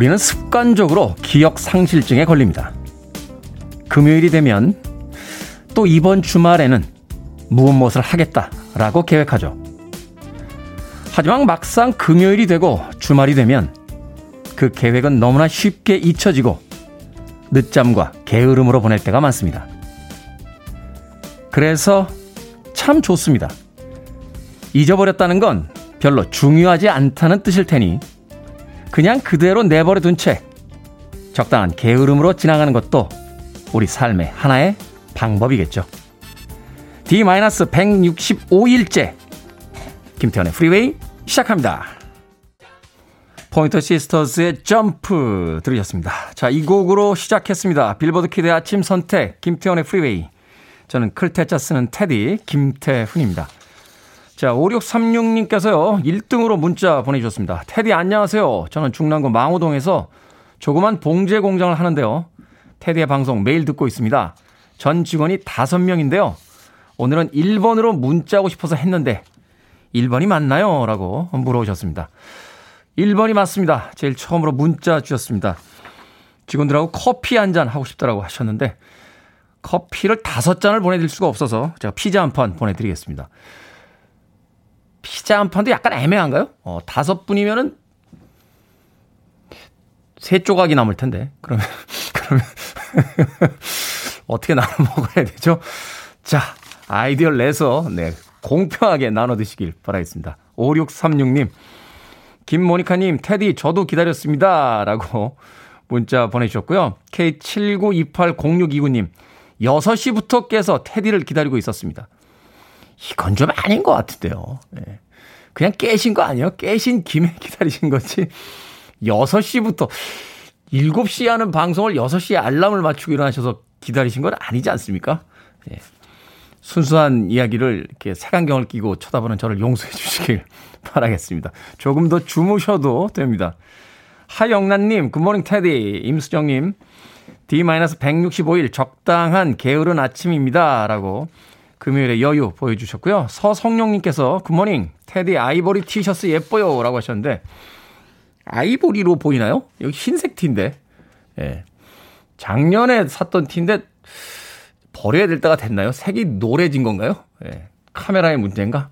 우리는 습관적으로 기억 상실증에 걸립니다. 금요일이 되면 또 이번 주말에는 무엇 무엇을 하겠다라고 계획하죠. 하지만 막상 금요일이 되고 주말이 되면 그 계획은 너무나 쉽게 잊혀지고 늦잠과 게으름으로 보낼 때가 많습니다. 그래서 참 좋습니다. 잊어버렸다는 건 별로 중요하지 않다는 뜻일 테니 그냥 그대로 내버려 둔 채 적당한 게으름으로 지나가는 것도 우리 삶의 하나의 방법이겠죠. D-165일째 김태훈의 프리웨이 시작합니다. 포인터 시스터즈의 점프 들으셨습니다. 자, 이 곡으로 시작했습니다. 빌보드 키드의 아침 선택 김태훈의 프리웨이 저는 클 태 자 쓰는 태디 김태훈입니다. 자, 5636님께서요, 1등으로 문자 보내주셨습니다. 테디 안녕하세요. 저는 중랑구 망호동에서 조그만 봉제 공장을 하는데요. 테디의 방송 매일 듣고 있습니다. 전 직원이 5명인데요. 오늘은 1번으로 문자하고 싶어서 했는데, 1번이 맞나요? 라고 물어보셨습니다. 1번이 맞습니다. 제일 처음으로 문자 주셨습니다. 직원들하고 커피 한 잔 하고 싶다라고 하셨는데, 커피를 다섯 잔을 보내드릴 수가 없어서 제가 피자 한 판 보내드리겠습니다. 피자 한 판도 약간 애매한가요? 어, 다섯 분이면은 세 조각이 남을 텐데. 그러면, 그러면, 어떻게 나눠 먹어야 되죠? 자, 아이디어를 내서, 네, 공평하게 나눠 드시길 바라겠습니다. 5636님, 김모니카님, 테디, 저도 기다렸습니다. 라고 문자 보내주셨고요. K79280629님, 6시부터 깨서 테디를 기다리고 있었습니다. 이건 좀 아닌 것 같은데요. 네. 그냥 깨신 거 아니에요? 깨신 김에 기다리신 거지. 6시부터 7시에 하는 방송을 6시에 알람을 맞추고 일어나셔서 기다리신 건 아니지 않습니까? 네. 순수한 이야기를 이렇게 색안경을 끼고 쳐다보는 저를 용서해 주시길 바라겠습니다. 조금 더 주무셔도 됩니다. 하영란님, good morning 테디, 임수정님, D-165일 적당한 게으른 아침입니다. 라고 금요일에 여유 보여주셨고요. 서성룡님께서 good morning 테디 아이보리 티셔츠 예뻐요 라고 하셨는데 아이보리로 보이나요? 여기 흰색 티인데 예. 작년에 샀던 티인데 버려야 될 때가 됐나요? 색이 노래진 건가요? 예. 카메라의 문제인가?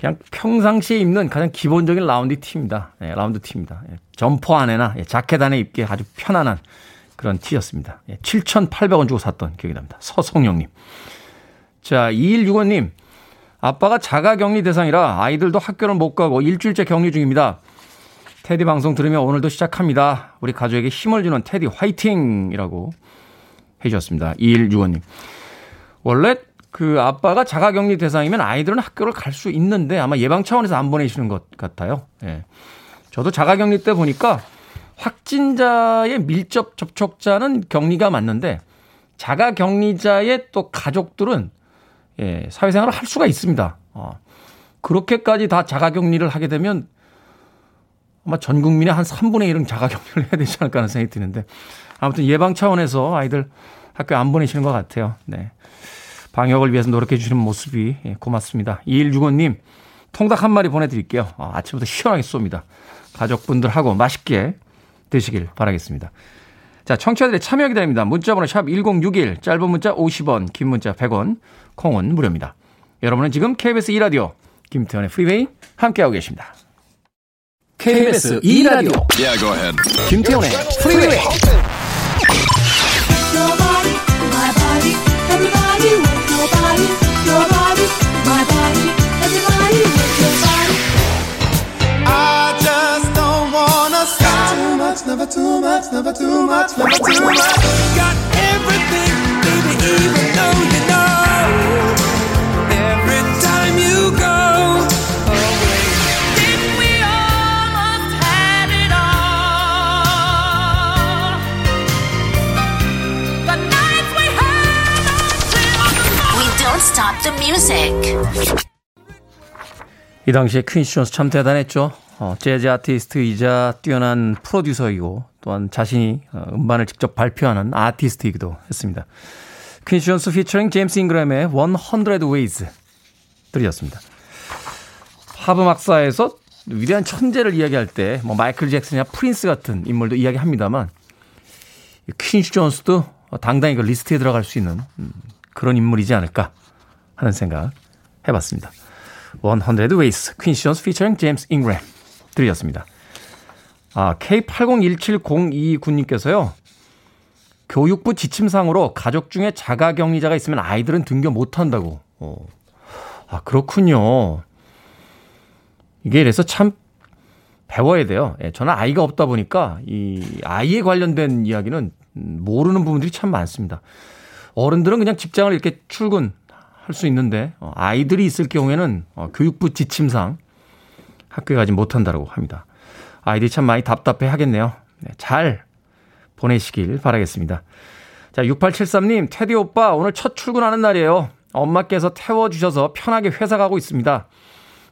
그냥 평상시에 입는 가장 기본적인 라운드 티입니다. 예, 라운드 티입니다. 예, 점퍼 안에나 예, 자켓 안에 입기 아주 편안한 그런 티였습니다. 예, 7,800원 주고 샀던 기억이 납니다. 서성룡님. 자, 2165님. 아빠가 자가 격리 대상이라 아이들도 학교를 못 가고 일주일째 격리 중입니다. 테디 방송 들으며 오늘도 시작합니다. 우리 가족에게 힘을 주는 테디 화이팅 이라고 해주셨습니다. 2165님. 원래 그 아빠가 자가 격리 대상이면 아이들은 학교를 갈 수 있는데 아마 예방 차원에서 안 보내시는 것 같아요. 예. 저도 자가 격리 때 보니까 확진자의 밀접 접촉자는 격리가 맞는데 자가 격리자의 또 가족들은 예, 사회생활을 할 수가 있습니다. 어, 그렇게까지 다 자가격리를 하게 되면 아마 전 국민의 한 3분의 1은 자가격리를 해야 되지 않을까 하는 생각이 드는데 아무튼 예방 차원에서 아이들 학교 안 보내시는 것 같아요. 네. 방역을 위해서 노력해 주시는 모습이 예, 고맙습니다. 2165님, 통닭 한 마리 보내드릴게요. 아, 아침부터 시원하게 쏩니다. 가족분들하고 맛있게 드시길 바라겠습니다. 자, 청취자들의 참여 기다립니다. 문자번호 샵 1061, 짧은 문자 50원, 긴 문자 100원, 콩은 무료입니다. 여러분은 지금 KBS 2라디오 김태훈의 프리웨이 함께하고 계십니다. KBS 2라디오 yeah, go ahead. 김태현의 프리웨이 Never too much, never too much, never too much. Got everything, baby, even though you know. Every time you go away, think we almost had it all. The nights we had We don't stop the music. 이 당시에 퀸시 존스 참 대단했죠. 어, 재즈 아티스트이자 뛰어난 프로듀서이고 또한 자신이 어, 음반을 직접 발표하는 아티스트이기도 했습니다. 퀸시 존스 피처링 제임스 잉그램의 100 Ways 들으셨습니다. 팝 음악사에서 위대한 천재를 이야기할 때 뭐 마이클 잭슨이나 프린스 같은 인물도 이야기합니다만 퀸시 존스도 당당히 그 리스트에 들어갈 수 있는 음, 그런 인물이지 않을까 하는 생각 해봤습니다. 100 Ways 퀸시 존스 피처링 제임스 잉그램 들으셨습니다. 아, K801702군님께서요. 교육부 지침상으로 가족 중에 자가격리자가 있으면 아이들은 등교 못한다고. 어. 아, 그렇군요. 이게 이래서 참 배워야 돼요. 예, 저는 아이가 없다 보니까 이 아이에 관련된 이야기는 모르는 부분들이 참 많습니다. 어른들은 그냥 직장을 이렇게 출근할 수 있는데 어, 아이들이 있을 경우에는 어, 교육부 지침상 학교에 가지 못한다고 합니다. 아이들이 참 많이 답답해 하겠네요. 네, 잘 보내시길 바라겠습니다. 자, 6873님, 테디 오빠, 오늘 첫 출근하는 날이에요. 엄마께서 태워주셔서 편하게 회사 가고 있습니다.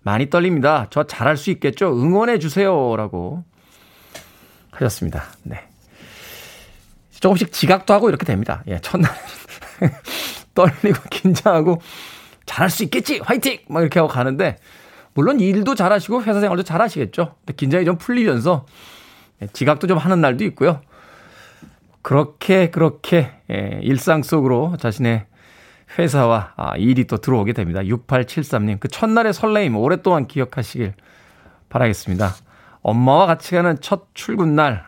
많이 떨립니다. 저 잘할 수 있겠죠? 응원해 주세요. 라고 하셨습니다. 네. 조금씩 지각도 하고 이렇게 됩니다. 예, 첫날에는 떨리고 긴장하고 잘할 수 있겠지! 화이팅! 막 이렇게 하고 가는데, 물론 일도 잘하시고 회사 생활도 잘하시겠죠. 긴장이 좀 풀리면서 예, 지각도 좀 하는 날도 있고요. 그렇게 그렇게 예, 일상 속으로 자신의 회사와 아, 일이 또 들어오게 됩니다. 6873님 그 첫날의 설레임 오랫동안 기억하시길 바라겠습니다. 엄마와 같이 가는 첫 출근 날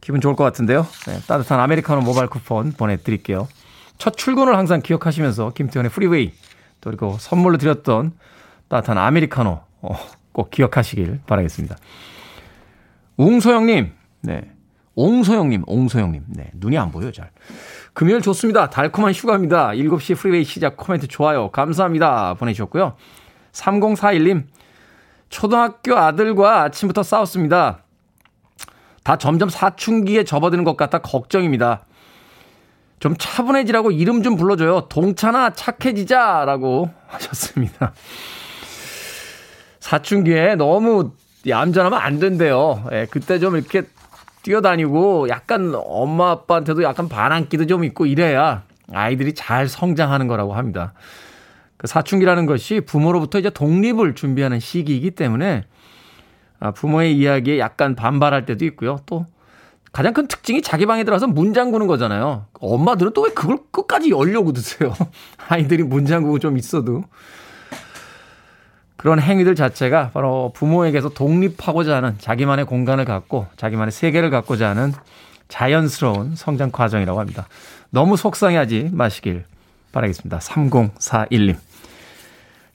기분 좋을 것 같은데요. 네, 따뜻한 아메리카노 모바일 쿠폰 보내드릴게요. 첫 출근을 항상 기억하시면서 김태훈의 프리웨이 또 그리고 선물로 드렸던 따뜻한 아메리카노 어, 꼭 기억하시길 바라겠습니다. 웅소영님, 네. 옹소영님, 옹소영님. 네, 눈이 안 보여요, 잘. 금요일 좋습니다. 달콤한 휴가입니다. 7시 프리웨이 시작 코멘트 좋아요. 감사합니다. 보내주셨고요. 3041님, 초등학교 아들과 아침부터 싸웠습니다. 다 점점 사춘기에 접어드는 것 같아 걱정입니다. 좀 차분해지라고 이름 좀 불러줘요. 동차나 착해지자라고 하셨습니다. 사춘기에 너무 얌전하면 안 된대요. 예, 그때 좀 이렇게 뛰어다니고 약간 엄마 아빠한테도 약간 반항기도 좀 있고 이래야 아이들이 잘 성장하는 거라고 합니다. 그 사춘기라는 것이 부모로부터 이제 독립을 준비하는 시기이기 때문에 아, 부모의 이야기에 약간 반발할 때도 있고요. 또 가장 큰 특징이 자기 방에 들어가서 문 잠그는 거잖아요. 엄마들은 또 왜 그걸 끝까지 열려고 드세요? 아이들이 문 잠그고 좀 있어도. 그런 행위들 자체가 바로 부모에게서 독립하고자 하는 자기만의 공간을 갖고 자기만의 세계를 갖고자 하는 자연스러운 성장 과정이라고 합니다. 너무 속상해하지 마시길 바라겠습니다. 3041님.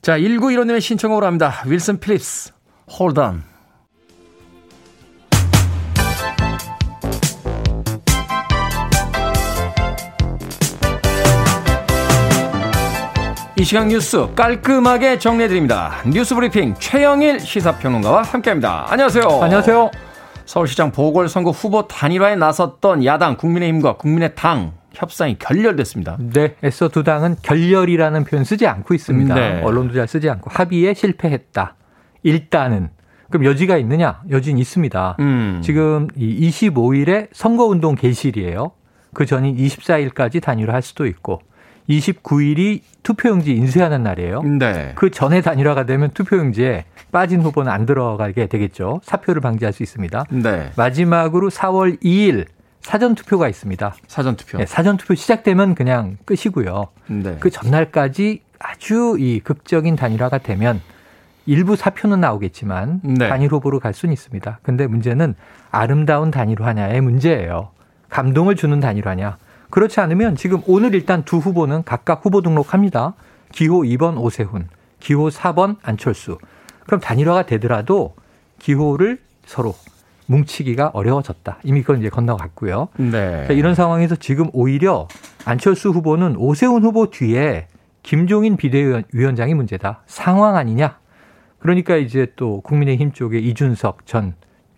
자, 1915님의 신청으로 합니다. 윌슨 필립스, Hold On. 이 시간 뉴스 깔끔하게 정리해드립니다. 뉴스 브리핑 최영일 시사평론가와 함께합니다. 안녕하세요. 안녕하세요. 서울시장 보궐선거 후보 단일화에 나섰던 야당 국민의힘과 국민의당 협상이 결렬됐습니다. 네, 애써 두 당은 결렬이라는 표현 쓰지 않고 있습니다. 네. 언론도 잘 쓰지 않고 합의에 실패했다. 일단은 그럼 여지가 있느냐? 여지는 있습니다. 음. 지금 25일에 선거운동 개시일이에요. 그 전인 24일까지 단일화할 수도 있고 29일이 투표용지 인쇄하는 날이에요. 네. 그 전에 단일화가 되면 투표용지에 빠진 후보는 안 들어가게 되겠죠. 사표를 방지할 수 있습니다. 네. 마지막으로 4월 2일 사전 투표가 있습니다. 사전 투표. 네, 사전 투표 시작되면 그냥 끝이고요. 네. 그 전날까지 아주 이 극적인 단일화가 되면 일부 사표는 나오겠지만 네. 단일 후보로 갈 수는 있습니다. 근데 문제는 아름다운 단일화냐의 문제예요. 감동을 주는 단일화냐. 그렇지 않으면 지금 오늘 일단 두 후보는 각각 후보 등록합니다. 기호 2번 오세훈, 기호 4번 안철수. 그럼 단일화가 되더라도 기호를 서로 뭉치기가 어려워졌다. 이미 그건 이제 건너갔고요. 네. 이런 상황에서 지금 오히려 안철수 후보는 오세훈 후보 뒤에 김종인 비대위원장이 문제다. 상황 아니냐? 그러니까 이제 또 국민의힘 쪽에 이준석 전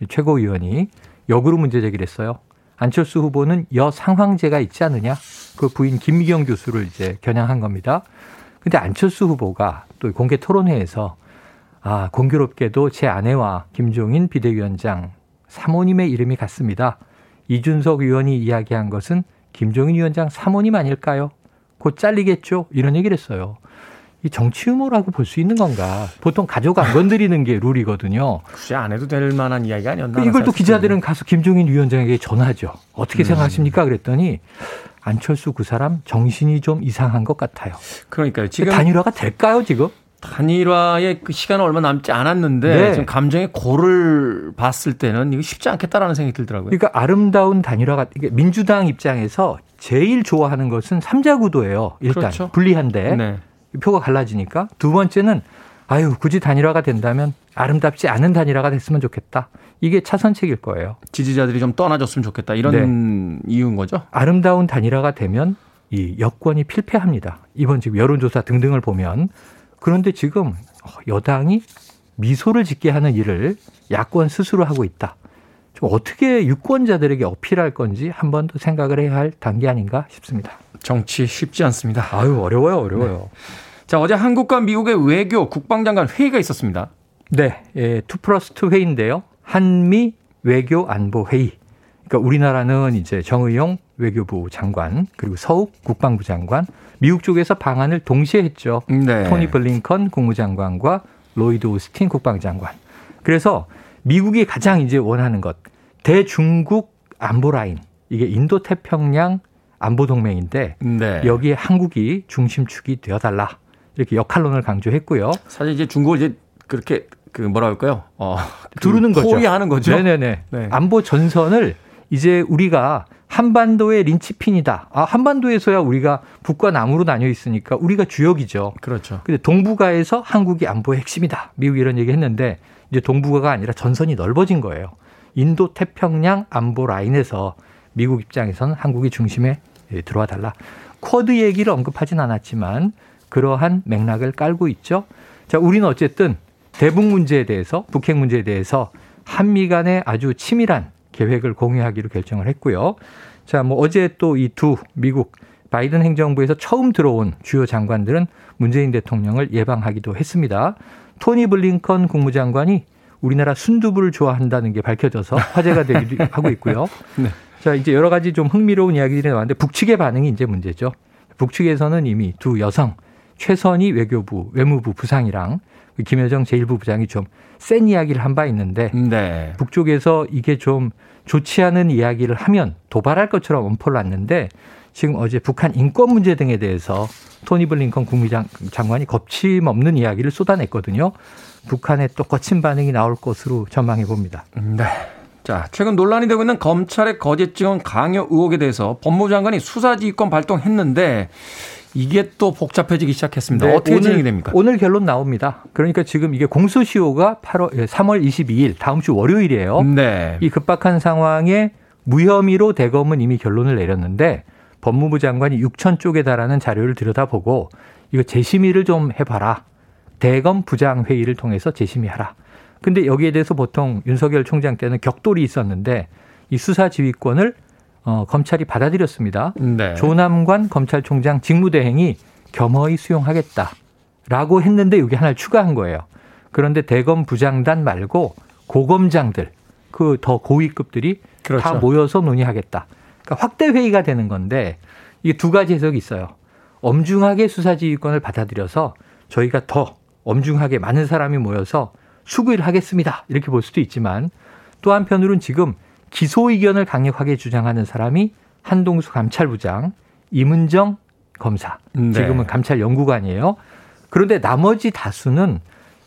최고위원이 역으로 문제 제기를 했어요. 안철수 후보는 여상황제가 있지 않느냐. 그 부인 김미경 교수를 이제 겨냥한 겁니다. 근데 안철수 후보가 또 공개 토론회에서 아, 공교롭게도 제 아내와 김종인 비대위원장 사모님의 이름이 같습니다. 이준석 의원이 이야기한 것은 김종인 위원장 사모님 아닐까요? 곧 잘리겠죠? 이런 얘기를 했어요. 이 정치 유머라고 볼 수 있는 건가? 보통 가족 안 건드리는 게 룰이거든요. 굳이 안 해도 될 만한 이야기가 아니었나? 이걸 또 기자들은 가서 김종인 위원장에게 전하죠. 어떻게 음. 생각하십니까? 그랬더니 안철수 그 사람 정신이 좀 이상한 것 같아요. 그러니까요. 지금 단일화가 될까요, 지금? 단일화의 그 시간은 얼마 남지 않았는데 네. 지금 감정의 고를 봤을 때는 이거 쉽지 않겠다라는 생각이 들더라고요. 그러니까 아름다운 단일화가 민주당 입장에서 제일 좋아하는 것은 삼자 구도예요. 일단 그렇죠. 불리한데 네. 표가 갈라지니까 두 번째는 아유 굳이 단일화가 된다면 아름답지 않은 단일화가 됐으면 좋겠다. 이게 차선책일 거예요. 지지자들이 좀 떠나줬으면 좋겠다 이런 네. 이유인 거죠. 아름다운 단일화가 되면 이 여권이 필패합니다. 이번 지금 여론조사 등등을 보면 그런데 지금 여당이 미소를 짓게 하는 일을 야권 스스로 하고 있다. 좀 어떻게 유권자들에게 어필할 건지 한 번 더 생각을 해야 할 단계 아닌가 싶습니다. 정치 쉽지 않습니다. 아유 어려워요, 어려워요. 네. 자 어제 한국과 미국의 외교 국방장관 회의가 있었습니다. 네, 예, 2 플러스 2 회의인데요. 한미 외교 안보 회의. 그러니까 우리나라는 이제 정의용 외교부 장관 그리고 서욱 국방부 장관 미국 쪽에서 방안을 동시에 했죠. 네. 토니 블링컨 국무장관과 로이드 오스틴 국방장관. 그래서 미국이 가장 이제 원하는 것 대중국 안보 라인 이게 인도 태평양 안보 동맹인데 네. 여기에 한국이 중심축이 되어달라 이렇게 역할론을 강조했고요. 사실 이제 중국을 이제 그렇게 그 뭐라 할까요? 어, 두르는 그 거죠. 포위하는 거죠. 네네네. 네. 안보 전선을 이제 우리가 한반도의 린치핀이다. 아, 한반도에서야 우리가 북과 남으로 나뉘어 있으니까 우리가 주역이죠. 그렇죠. 근데 동북아에서 한국이 안보의 핵심이다. 미국이 이런 얘기 했는데 이제 동북아가 아니라 전선이 넓어진 거예요. 인도 태평양 안보 라인에서 미국 입장에서는 한국이 중심에 예, 들어와 달라. 쿼드 얘기를 언급하진 않았지만 그러한 맥락을 깔고 있죠. 자, 우리는 어쨌든 대북 문제에 대해서 북핵 문제에 대해서 한미 간의 아주 치밀한 계획을 공유하기로 결정을 했고요. 자, 뭐 어제 또 이 두 미국 바이든 행정부에서 처음 들어온 주요 장관들은 문재인 대통령을 예방하기도 했습니다. 토니 블링컨 국무장관이 우리나라 순두부를 좋아한다는 게 밝혀져서 화제가 되기도 하고 있고요. 네. 자, 이제 여러 가지 좀 흥미로운 이야기들이 나왔는데 북측의 반응이 이제 문제죠. 북측에서는 이미 두 여성 최선희 외교부 외무부 부상이랑 김여정 제1부 부장이 좀 센 이야기를 한 바 있는데 네. 북쪽에서 이게 좀 좋지 않은 이야기를 하면 도발할 것처럼 엄포를 놨는데 지금 어제 북한 인권 문제 등에 대해서 토니 블링컨 국무장 관이 겁침없는 이야기를 쏟아냈거든요. 북한의 또 거친 반응이 나올 것으로 전망해 봅니다. 네. 자, 최근 논란이 되고 있는 검찰의 거짓 증언 강요 의혹에 대해서 법무부 장관이 수사지휘권 발동했는데 이게 또 복잡해지기 시작했습니다. 네, 어떻게 오늘, 진행이 됩니까? 오늘 결론 나옵니다. 그러니까 지금 이게 공소시효가 8월 3월 22일 다음 주 월요일이에요. 네. 이 급박한 상황에 무혐의로 대검은 이미 결론을 내렸는데 법무부 장관이 6천 쪽에 달하는 자료를 들여다보고 이거 재심의를 좀 해봐라. 대검 부장 회의를 통해서 재심의하라. 근데 여기에 대해서 보통 윤석열 총장 때는 격돌이 있었는데 이 수사 지휘권을 어, 검찰이 받아들였습니다. 네. 조남관 검찰총장 직무대행이 겸허히 수용하겠다라고 했는데 여기 하나를 추가한 거예요. 그런데 대검 부장단 말고 고검장들 그 더 고위급들이 그렇죠. 다 모여서 논의하겠다. 그러니까 확대 회의가 되는 건데 이게 두 가지 해석이 있어요. 엄중하게 수사지휘권을 받아들여서 저희가 더 엄중하게 많은 사람이 모여서 수구일 하겠습니다. 이렇게 볼 수도 있지만 또 한편으로는 지금 기소 의견을 강력하게 주장하는 사람이 한동수 감찰부장, 이문정 검사. 네. 지금은 감찰 연구관이에요. 그런데 나머지 다수는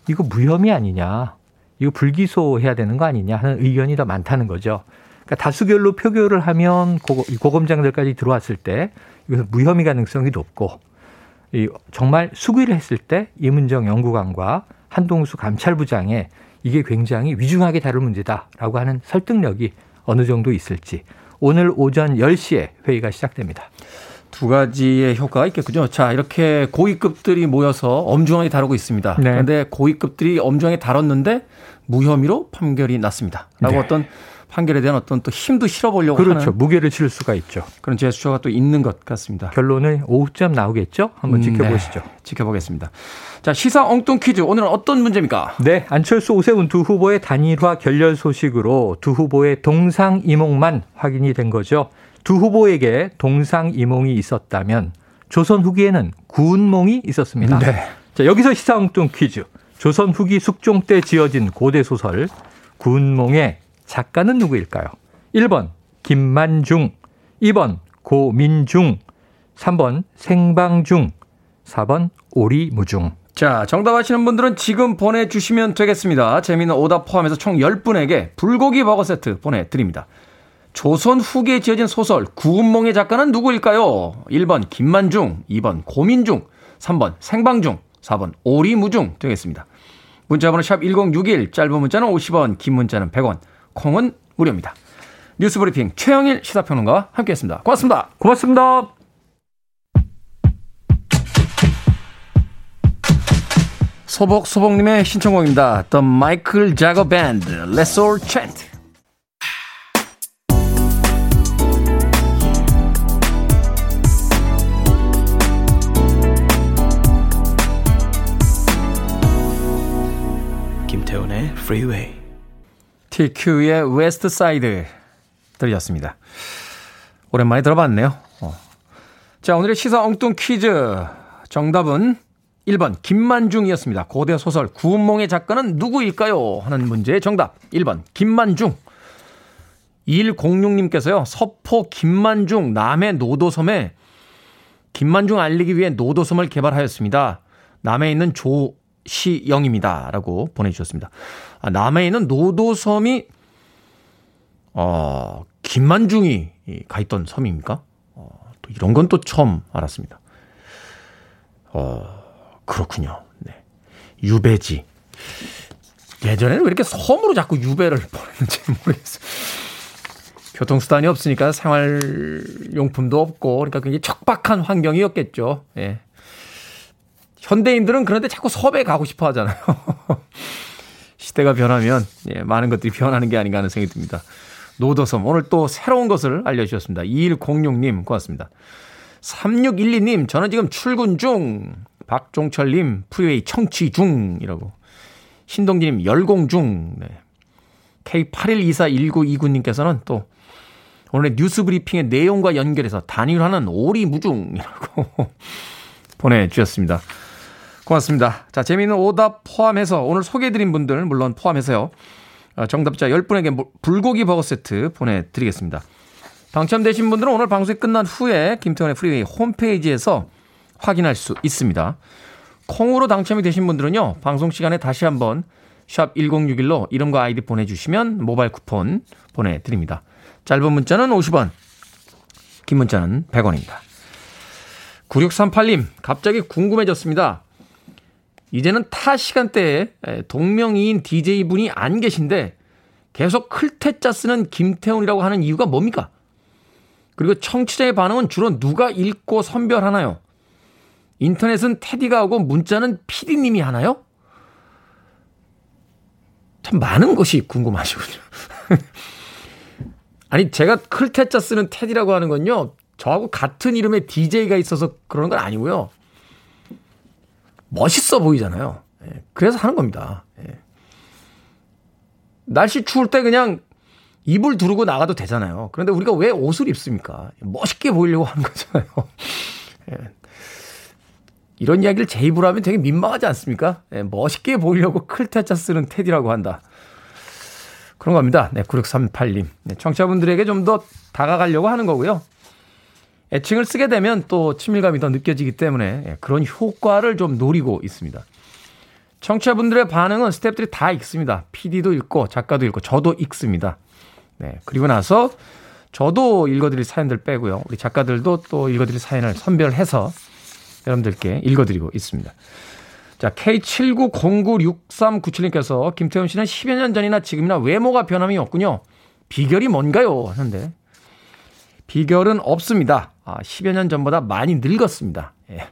이거 무혐의 아니냐. 이거 불기소해야 되는 거 아니냐 하는 의견이 더 많다는 거죠. 그러니까 다수결로 표결을 하면 고, 고검장들까지 들어왔을 때 이것은 무혐의 가능성이 높고 이 정말 수구를 했을 때 이문정 연구관과 한동수 감찰부장의 이게 굉장히 위중하게 다룰 문제다라고 하는 설득력이 어느 정도 있을지 오늘 오전 10시에 회의가 시작됩니다. 두 가지의 효과가 있겠군요. 자, 이렇게 고위급들이 모여서 엄중하게 다루고 있습니다. 네. 그런데 고위급들이 엄중하게 다뤘는데 무혐의로 판결이 났습니다. 라고 네. 어떤 판결에 대한 어떤 또 힘도 실어보려고 그렇죠. 하는 무게를 칠 수가 있죠. 그런 제스처가 또 있는 것 같습니다. 결론은 오후쯤 나오겠죠. 한번 음, 지켜보시죠. 네. 지켜보겠습니다. 자, 시사 엉뚱 퀴즈. 오늘은 어떤 문제입니까? 네, 안철수 오세훈 두 후보의 단일화 결렬 소식으로 두 후보의 동상 이몽만 확인이 된 거죠. 두 후보에게 동상 이몽이 있었다면 조선 후기에는 구운몽이 있었습니다. 네. 자, 여기서 시사 엉뚱 퀴즈. 조선 후기 숙종 때 지어진 고대 소설 군몽의 작가는 누구일까요? 1번 김만중, 2번 고민중, 3번 생방중, 4번 오리무중. 자, 정답 아시는 분들은 지금 보내주시면 되겠습니다. 재미있는 오답 포함해서 총 10분에게 불고기 버거 세트 보내드립니다. 조선 후기에 지어진 소설 구운몽의 작가는 누구일까요? 1번 김만중, 2번 고민중, 3번 생방중, 4번 오리무중 되겠습니다. 문자번호 샵 1061, 짧은 문자는 50원, 긴 문자는 100원, 콩은 무료입니다. 뉴스브리핑 최영일 시사평론가와 함께했습니다. 고맙습니다. 고맙습니다. 소복 소복님의 신청곡입니다. The Michael Jagger Band, Let's All Chant. 김태훈의 Freeway. TQ의 West Side 들렸습니다. 오랜만에 들어봤네요. 어. 자, 오늘의 시사 엉뚱 퀴즈. 정답은 1번 김만중이었습니다. 고대 소설 구운몽의 작가는 누구일까요? 하는 문제의 정답 1번 김만중 2106님께서요. 서포 김만중 남해 노도섬에 김만중 알리기 위해 노도섬을 개발하였습니다. 남해에 있는 조 시영입니다. 라고 보내주셨습니다. 아, 남해에 있는 노도섬이 어, 김만중이 가 있던 섬입니까? 어, 또 이런 건 또 처음 알았습니다. 어, 그렇군요. 네. 유배지. 예전에는 왜 이렇게 섬으로 자꾸 유배를 보냈는지 모르겠어요. 교통수단이 없으니까 생활용품도 없고, 그러니까 굉장히 척박한 환경이었겠죠. 예. 현대인들은 그런데 자꾸 섬에 가고 싶어 하잖아요. 시대가 변하면, 예, 많은 것들이 변하는 게 아닌가 하는 생각이 듭니다. 노도섬, 오늘 또 새로운 것을 알려주셨습니다. 2106님, 고맙습니다. 3612님, 저는 지금 출근 중. 박종철님, 프리웨이 청취 중이라고. 신동기님, 열공 중. 네. K81241929님께서는 또 오늘의 뉴스 브리핑의 내용과 연결해서 단일화는 오리무중이라고 보내주셨습니다. 고맙습니다. 자, 재미있는 오답 포함해서 오늘 소개해드린 분들 물론 포함해서요. 어, 정답자 10분에게 불고기 버거 세트 보내드리겠습니다. 당첨되신 분들은 오늘 방송이 끝난 후에 김태훈의 프리웨이 홈페이지에서 확인할 수 있습니다. 콩으로 당첨이 되신 분들은요, 방송 시간에 다시 한번 샵 1061로 이름과 아이디 보내주시면 모바일 쿠폰 보내드립니다. 짧은 문자는 50원, 긴 문자는 100원입니다. 9638님, 갑자기 궁금해졌습니다. 이제는 타 시간대에 동명이인 DJ분이 안 계신데 계속 클테짜 쓰는 김태훈이라고 하는 이유가 뭡니까? 그리고 청취자의 반응은 주로 누가 읽고 선별하나요? 인터넷은 테디가 하고 문자는 피디님이 하나요? 참 많은 것이 궁금하시군요. 아니, 제가 클테짜 쓰는 테디라고 하는 건요, 저하고 같은 이름의 DJ가 있어서 그러는 건 아니고요. 멋있어 보이잖아요. 예, 그래서 하는 겁니다. 예. 날씨 추울 때 그냥 이불 두르고 나가도 되잖아요. 그런데 우리가 왜 옷을 입습니까? 멋있게 보이려고 하는 거잖아요. 예. 이런 이야기를 제 입으로 하면 되게 민망하지 않습니까? 네, 멋있게 보이려고 클테자 쓰는 테디라고 한다. 그런 겁니다. 네, 9638님. 네, 청취자분들에게 좀 더 다가가려고 하는 거고요. 애칭을 쓰게 되면 또 친밀감이 더 느껴지기 때문에 네, 그런 효과를 좀 노리고 있습니다. 청취자분들의 반응은 스탭들이 다 읽습니다. PD도 읽고 작가도 읽고 저도 읽습니다. 네, 그리고 나서 저도 읽어드릴 사연들 빼고요. 우리 작가들도 또 읽어드릴 사연을 선별해서 여러분들께 읽어드리고 있습니다. 자, K79096397님께서 김태훈 씨는 10여 년 전이나 지금이나 외모가 변함이 없군요. 비결이 뭔가요? 하는데 비결은 없습니다. 아, 10여 년 전보다 많이 늙었습니다. 예.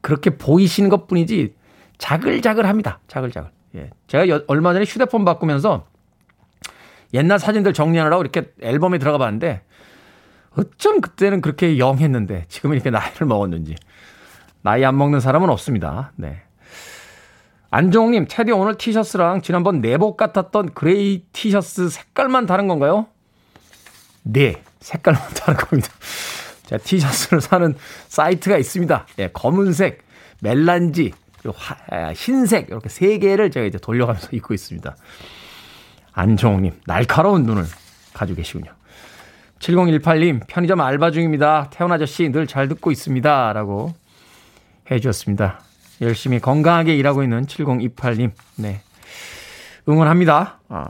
그렇게 보이시는 것 뿐이지 자글자글 합니다. 자글자글. 예. 제가 여, 얼마 전에 휴대폰 바꾸면서 옛날 사진들 정리하느라고 이렇게 앨범에 들어가 봤는데 어쩜 그때는 그렇게 영 했는데 지금 이렇게 나이를 먹었는지. 나이 안 먹는 사람은 없습니다. 네. 안종님, 테디 오늘 티셔츠랑 지난번 내복 같았던 gray 티셔츠 색깔만 다른 건가요? 네, 색깔만 다른 겁니다. 자, 티셔츠를 사는 사이트가 있습니다. 예, 검은색, 멜란지, 화, 아, 흰색 이렇게 세 개를 제가 이제 돌려가면서 입고 있습니다. 안정욱님 날카로운 눈을 가지고 계시군요. 7018님 편의점 알바 중입니다. 태훈 아저씨 늘 잘 듣고 있습니다. 라고 해주셨습니다. 열심히 건강하게 일하고 있는 7028님 네 응원합니다. 아,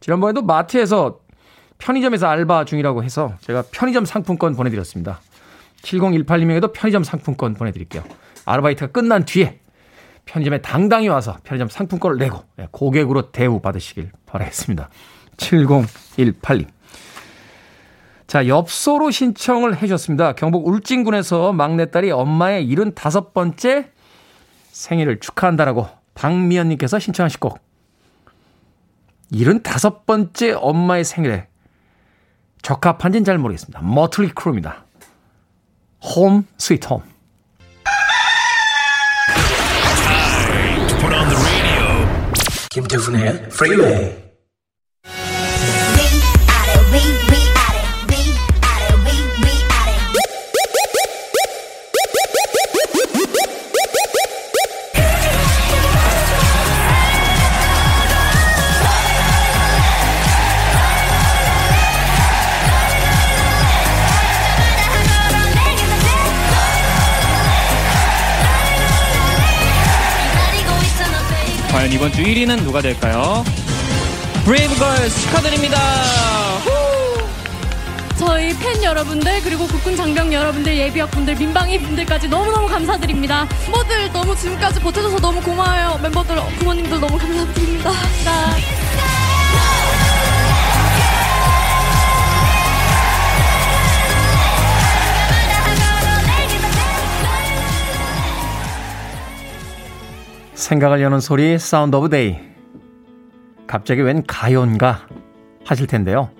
지난번에도 마트에서 편의점에서 알바 중이라고 해서 제가 편의점 상품권 보내드렸습니다. 7018님에게도 편의점 상품권 보내드릴게요. 아르바이트가 끝난 뒤에 편의점에 당당히 와서 편의점 상품권을 내고 예, 고객으로 대우 받으시길 바라겠습니다. 7018님. 자, 엽서로 신청을 해주셨습니다. 경북 울진군에서 막내딸이 엄마의 75번째 생일을 축하한다라고 박미연님께서 신청하실 곡. 75번째 엄마의 생일에 적합한지는 잘 모르겠습니다. 머틀리 크루입니다. Home Sweet Home. 김태훈의 프리웨이 과연 이번 주 1위는 누가 될까요? 브레이브걸스 축하드립니다. 저희 팬 여러분들 그리고 국군 장병 여러분들 예비역 분들 민방위 분들까지 너무너무 감사드립니다. 멤버들 너무 지금까지 버텨줘서 너무 고마워요. 멤버들 부모님들 너무 감사드립니다. 생각을 여는 소리 Sound of Day. 갑자기 웬 가요인가 하실 텐데요.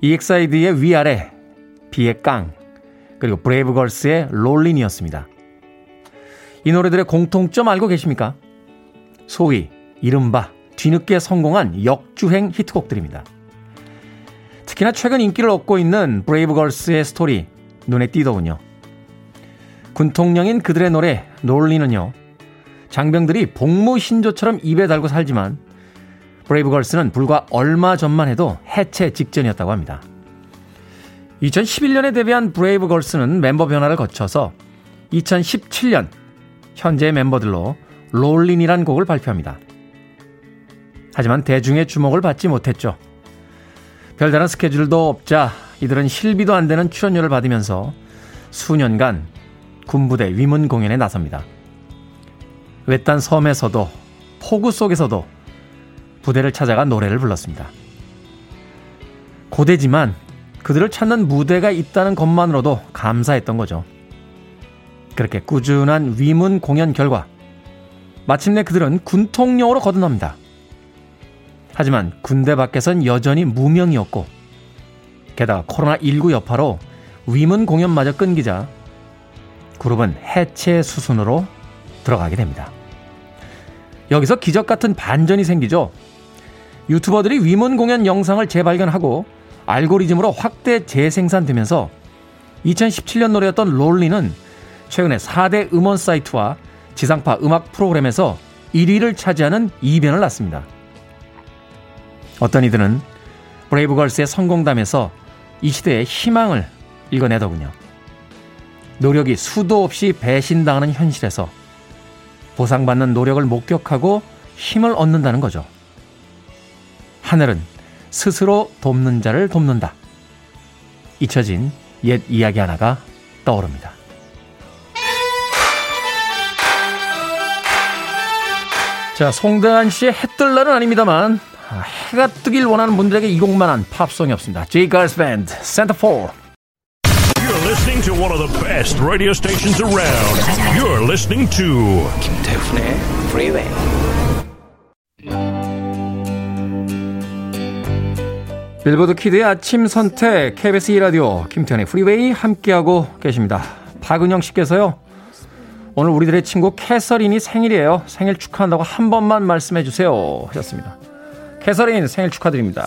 EXID의 위아래, 비의 깡, 그리고 브레이브걸스의 Rollin'이었습니다. 이 노래들의 공통점 알고 계십니까? 소위 이른바 뒤늦게 성공한 역주행 히트곡들입니다. 특히나 최근 인기를 얻고 있는 브레이브걸스의 스토리 눈에 띄더군요. 군통령인 그들의 노래 롤리는요. 장병들이 복무 신조처럼 입에 달고 살지만 브레이브걸스는 불과 얼마 전만 해도 해체 직전이었다고 합니다. 2011년에 데뷔한 브레이브걸스는 멤버 변화를 거쳐서 2017년 현재 멤버들로 롤린이란 곡을 발표합니다. 하지만 대중의 주목을 받지 못했죠. 별다른 스케줄도 없자 이들은 실비도 안 되는 출연료를 받으면서 수년간 군부대 위문 공연에 나섭니다. 외딴 섬에서도 폭우 속에서도 부대를 찾아가 노래를 불렀습니다. 고대지만 그들을 찾는 무대가 있다는 것만으로도 감사했던 거죠. 그렇게 꾸준한 위문 공연 결과 마침내 그들은 군통령으로 거듭납니다. 하지만 군대 밖에선 여전히 무명이었고 게다가 코로나19 여파로 위문 공연마저 끊기자 그룹은 해체 수순으로 들어가게 됩니다. 여기서 기적 같은 반전이 생기죠. 유튜버들이 위문 공연 영상을 재발견하고 알고리즘으로 확대 재생산되면서 2017년 노래였던 롤리는 최근에 4대 음원 사이트와 지상파 음악 프로그램에서 1위를 차지하는 이변을 났습니다. 어떤 이들은 브레이브걸스의 성공담에서 이 시대의 희망을 읽어내더군요. 노력이 수도 없이 배신당하는 현실에서 보상받는 노력을 목격하고 힘을 얻는다는 거죠. 하늘은 스스로 돕는 자를 돕는다. 잊혀진 옛 이야기 하나가 떠오릅니다. 자, 송대한 씨의 해뜰 날은 아닙니다만 아, 해가 뜨길 원하는 분들에게 이 곡만한 팝송이 없습니다. J Girls Band, Center for. You're listening to one of the best radio stations around. You're listening to 김태훈의 Freeway. 빌보드 kid의 아침 선택 KBS 2라디오 김태훈의 프리웨이 함께하고 계십니다. 박은영 씨께서요. 오늘 우리들의 친구 캐서린이 생일이에요. 생일 축하한다고 한 번만 말씀해 주세요. 하셨습니다. 캐서린 생일 축하드립니다.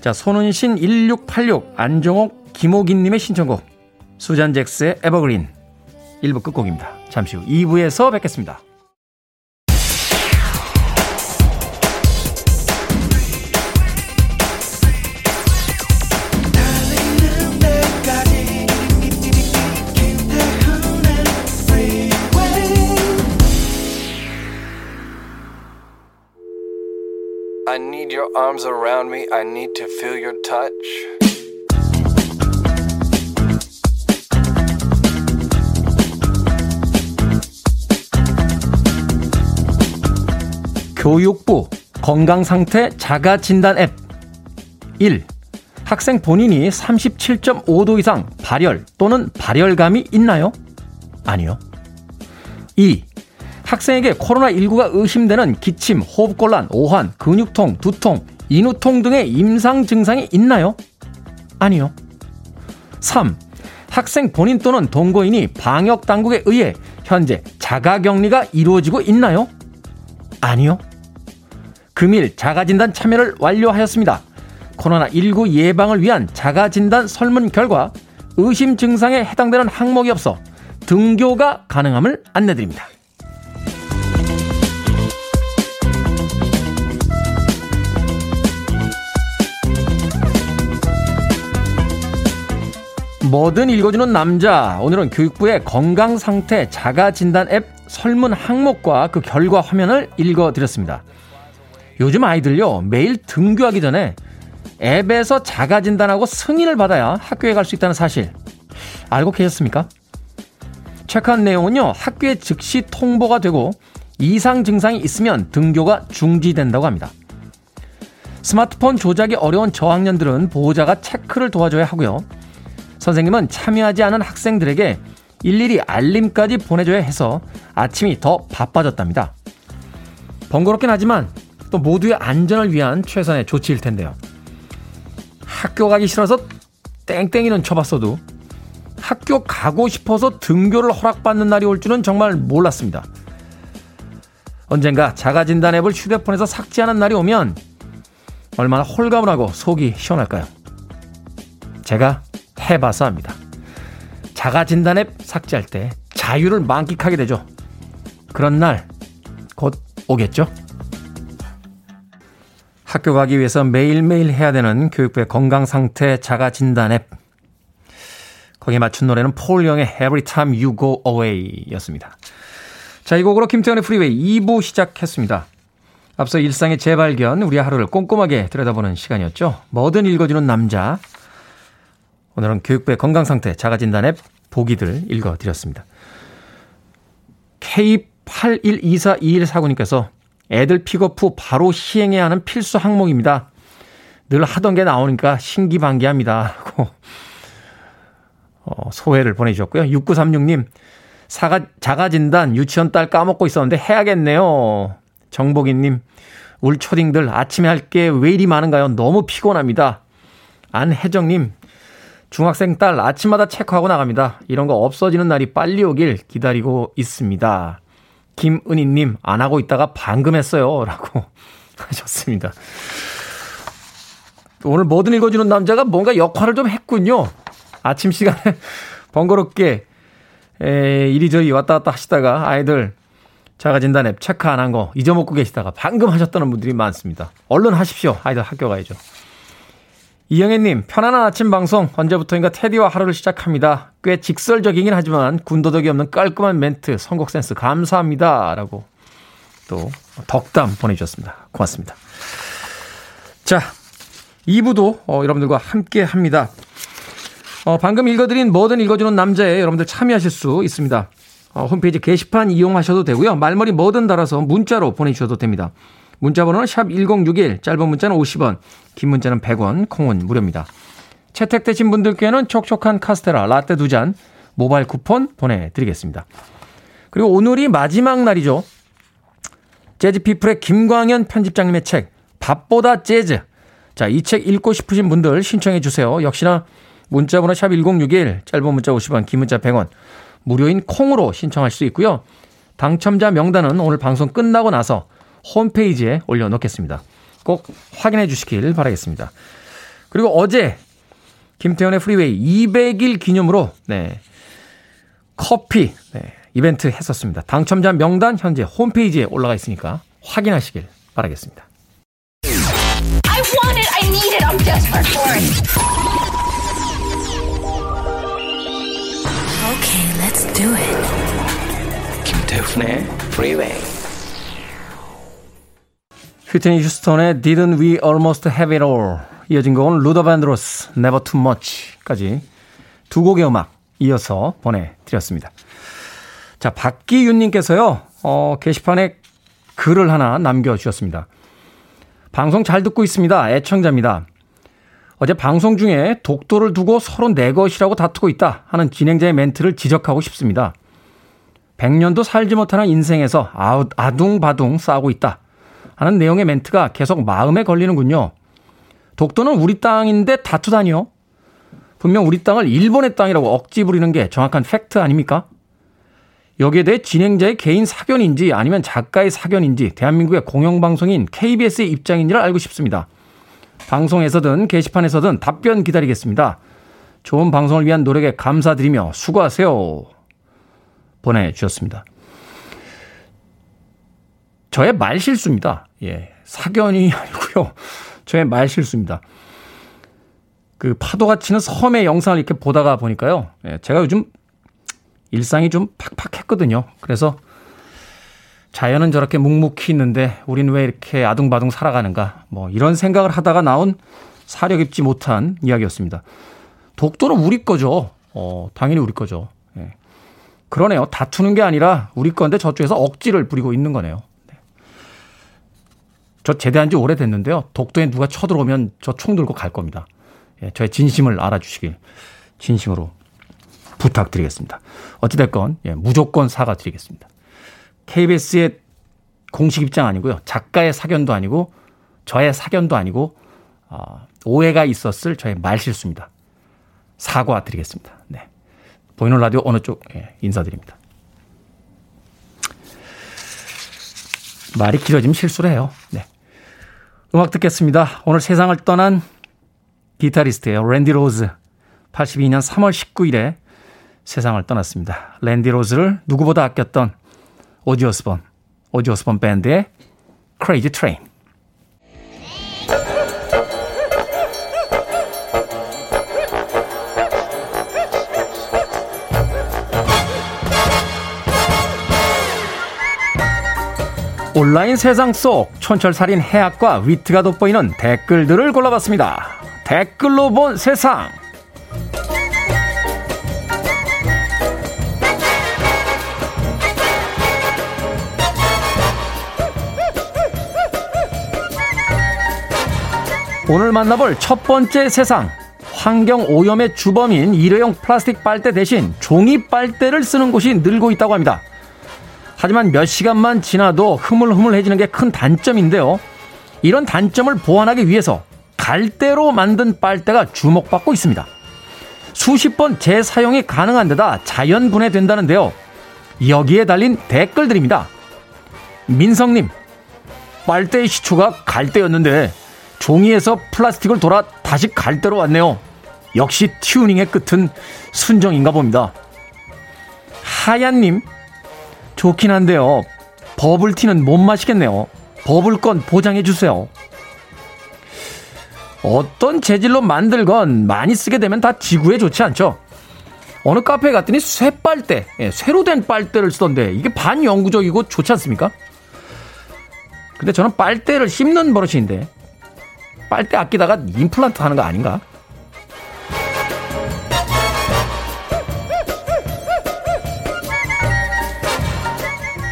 자, 손은신 1686 안정옥 김호긴님의 신청곡 수잔 잭스의 Evergreen 1부 끝곡입니다. 잠시 후 2부에서 뵙겠습니다. 교육부 건강상태 자가진단 앱 1. 학생 본인이 37.5도 이상 발열 또는 발열감이 있나요? 아니요. 2. 학생에게 코로나19가 의심되는 기침, 호흡곤란, 오한, 근육통, 두통, 인후통 등의 임상 증상이 있나요? 아니요. 3. 학생 본인 또는 동거인이 방역 당국에 의해 현재 자가 격리가 이루어지고 있나요? 아니요. 금일 자가진단 참여를 완료하였습니다. 코로나19 예방을 위한 자가진단 설문 결과 의심 증상에 해당되는 항목이 없어 등교가 가능함을 안내드립니다. 뭐든 읽어주는 남자. 오늘은 교육부의 건강 상태 자가 진단 앱 설문 항목과 그 결과 화면을 읽어드렸습니다. 요즘 아이들요, 매일 등교하기 전에 앱에서 자가 진단하고 승인을 받아야 학교에 갈 수 있다는 사실 알고 계셨습니까? 체크한 내용은요, 학교에 즉시 통보가 되고 이상 증상이 있으면 등교가 중지된다고 합니다. 스마트폰 조작이 어려운 저학년들은 보호자가 체크를 도와줘야 하고요. 선생님은 참여하지 않은 학생들에게 일일이 알림까지 보내줘야 해서 아침이 더 바빠졌답니다. 번거롭긴 하지만 또 모두의 안전을 위한 최선의 조치일 텐데요. 학교 가기 싫어서 땡땡이는 쳐봤어도 학교 가고 싶어서 등교를 허락받는 날이 올 줄은 정말 몰랐습니다. 언젠가 자가진단 앱을 휴대폰에서 삭제하는 날이 오면 얼마나 홀가분 하고 속이 시원할까요? 제가 해봐서 합니다. 자가 진단 앱 삭제할 때 자유를 만끽하게 되죠. 그런 날 곧 오겠죠? 학교 가기 위해서 매일매일 해야 되는 교육부의 건강상태 자가 진단 앱. 거기에 맞춘 노래는 폴 영의 Every Time You Go Away 였습니다. 자, 이 곡으로 김태훈의 프리웨이 2부 시작했습니다. 앞서 일상의 재발견, 우리 하루를 꼼꼼하게 들여다보는 시간이었죠. 뭐든 읽어주는 남자. 오늘은 교육부의 건강상태 자가진단 앱 보기들 읽어드렸습니다. K81242149님께서 애들 픽업 후 바로 시행해야 하는 필수 항목입니다. 늘 하던 게 나오니까 신기방기합니다. 라고 어, 소회를 보내주셨고요. 6936님, 사가, 자가진단 유치원 딸 까먹고 있었는데 해야겠네요. 정복인님, 울 초딩들 아침에 할 게 왜 이리 많은가요? 너무 피곤합니다. 안혜정님, 중학생 딸 아침마다 체크하고 나갑니다. 이런 거 없어지는 날이 빨리 오길 기다리고 있습니다. 김은희님, 안 하고 있다가 방금 했어요. 라고 하셨습니다. 오늘 뭐든 읽어주는 남자가 뭔가 역할을 좀 했군요. 아침 시간에 번거롭게 에, 이리저리 왔다 갔다 하시다가 아이들 자가진단 앱 체크 안 한 거 잊어먹고 계시다가 방금 하셨다는 분들이 많습니다. 얼른 하십시오. 아이들 학교 가야죠. 이영애님, 편안한 아침 방송, 언제부터인가 테디와 하루를 시작합니다. 꽤 직설적이긴 하지만 군더더기 없는 깔끔한 멘트, 선곡 센스 감사합니다. 라고 또 덕담 보내주셨습니다. 고맙습니다. 자, 2부도 어, 여러분들과 함께 합니다. 어, 방금 읽어드린 뭐든 읽어주는 남자에 여러분들 참여하실 수 있습니다. 어, 홈페이지 게시판 이용하셔도 되고요. 말머리 뭐든 달아서 문자로 보내주셔도 됩니다. 문자 번호는 샵 1061, 짧은 문자는 50원, 긴 문자는 100원, 콩은 무료입니다. 채택되신 분들께는 촉촉한 카스테라 라떼 두 잔 모바일 쿠폰 보내드리겠습니다. 그리고 오늘이 마지막 날이죠. 재즈피플의 김광현 편집장님의 책 밥보다 재즈. 자, 이 책 읽고 싶으신 분들 신청해 주세요. 역시나 문자 번호 샵 1061, 짧은 문자 50원, 긴 문자 100원, 무료인 콩으로 신청할 수 있고요. 당첨자 명단은 오늘 방송 끝나고 나서 홈페이지에 올려놓겠습니다. 꼭 확인해 주시길 바라겠습니다. 그리고 어제 김태훈의 프리웨이 200일 기념으로 네. 커피 네, 이벤트 했었습니다. 당첨자 명단 현재 홈페이지에 올라가 있으니까 확인하시길 바라겠습니다. I want it, I need it, I'm desperate for it. Okay, let's do it. 김태훈의 Freeway. 휘트니 휴스턴의 Didn't We Almost Have It All 이어진 곡은 루더 반드로스 Never Too Much까지 두 곡의 음악 이어서 보내드렸습니다. 자, 박기윤님께서요, 어, 게시판에 글을 하나 남겨주셨습니다. 방송 잘 듣고 있습니다. 애청자입니다. 어제 방송 중에 독도를 두고 서로 내 것이라고 다투고 있다 하는 진행자의 멘트를 지적하고 싶습니다. 100년도 살지 못하는 인생에서 아둥바둥 싸우고 있다 하는 내용의 멘트가 계속 마음에 걸리는군요. 독도는 우리 땅인데 다투다니요? 분명 우리 땅을 일본의 땅이라고 억지 부리는 게 정확한 팩트 아닙니까? 여기에 대해 진행자의 개인 사견인지 아니면 작가의 사견인지 대한민국의 공영방송인 KBS의 입장인지를 알고 싶습니다. 방송에서든 게시판에서든 답변 기다리겠습니다. 좋은 방송을 위한 노력에 감사드리며 수고하세요. 보내주셨습니다. 저의 말 실수입니다. 예. 사견이 아니고요. 저의 말 실수입니다. 그 파도가 치는 섬의 영상을 이렇게 보다가 보니까요. 예. 제가 요즘 일상이 좀 팍팍했거든요. 그래서 자연은 저렇게 묵묵히 있는데 우린 왜 이렇게 아둥바둥 살아가는가. 뭐 이런 생각을 하다가 나온 사려 깊지 못한 이야기였습니다. 독도는 우리 거죠. 어, 당연히 우리 거죠. 예. 그러네요. 다투는 게 아니라 우리 건데 저쪽에서 억지를 부리고 있는 거네요. 네. 저 제대한 지 오래됐는데요. 독도에 누가 쳐들어오면 저 총 들고 갈 겁니다. 예, 저의 진심을 알아주시길 진심으로 부탁드리겠습니다. 어찌됐건 예, 무조건 사과드리겠습니다. KBS의 공식 입장 아니고요. 작가의 사견도 아니고 저의 사견도 아니고 어, 오해가 있었을 저의 말실수입니다. 사과드리겠습니다. 네. 보이는 라디오 어느 쪽 예, 인사드립니다. 말이 길어지면 실수를 해요. 네. 음악 듣겠습니다. 오늘 세상을 떠난 기타리스트예요. 랜디 로즈. 82년 3월 19일에 세상을 떠났습니다. 랜디 로즈를 누구보다 아꼈던 오지 오스본, 오지 오스본 밴드의 Crazy Train. 온라인 세상 속 촌철살인 해악과 위트가 돋보이는 댓글들을 골라봤습니다. 댓글로 본 세상. 오늘 만나볼 첫 번째 세상. 환경 오염의 주범인 일회용 플라스틱 빨대 대신 종이 빨대를 쓰는 곳이 늘고 있다고 합니다. 하지만 몇 시간만 지나도 흐물흐물해지는 게 큰 단점인데요. 이런 단점을 보완하기 위해서 갈대로 만든 빨대가 주목받고 있습니다. 수십 번 재사용이 가능한 데다 자연 분해된다는데요. 여기에 달린 댓글들입니다. 민성님, 빨대의 시초가 갈대였는데 종이에서 플라스틱을 돌아 다시 갈대로 왔네요. 역시 튜닝의 끝은 순정인가 봅니다. 하얀님, 좋긴 한데요. 버블티는 못 마시겠네요. 버블건 보장해 주세요. 어떤 재질로 만들건 많이 쓰게 되면 다 지구에 좋지 않죠? 어느 카페에 갔더니 쇠빨대, 예, 쇠로 된 빨대를 쓰던데 이게 반영구적이고 좋지 않습니까? 근데 저는 빨대를 씹는 버릇인데 빨대 아끼다가 임플란트 하는 거 아닌가?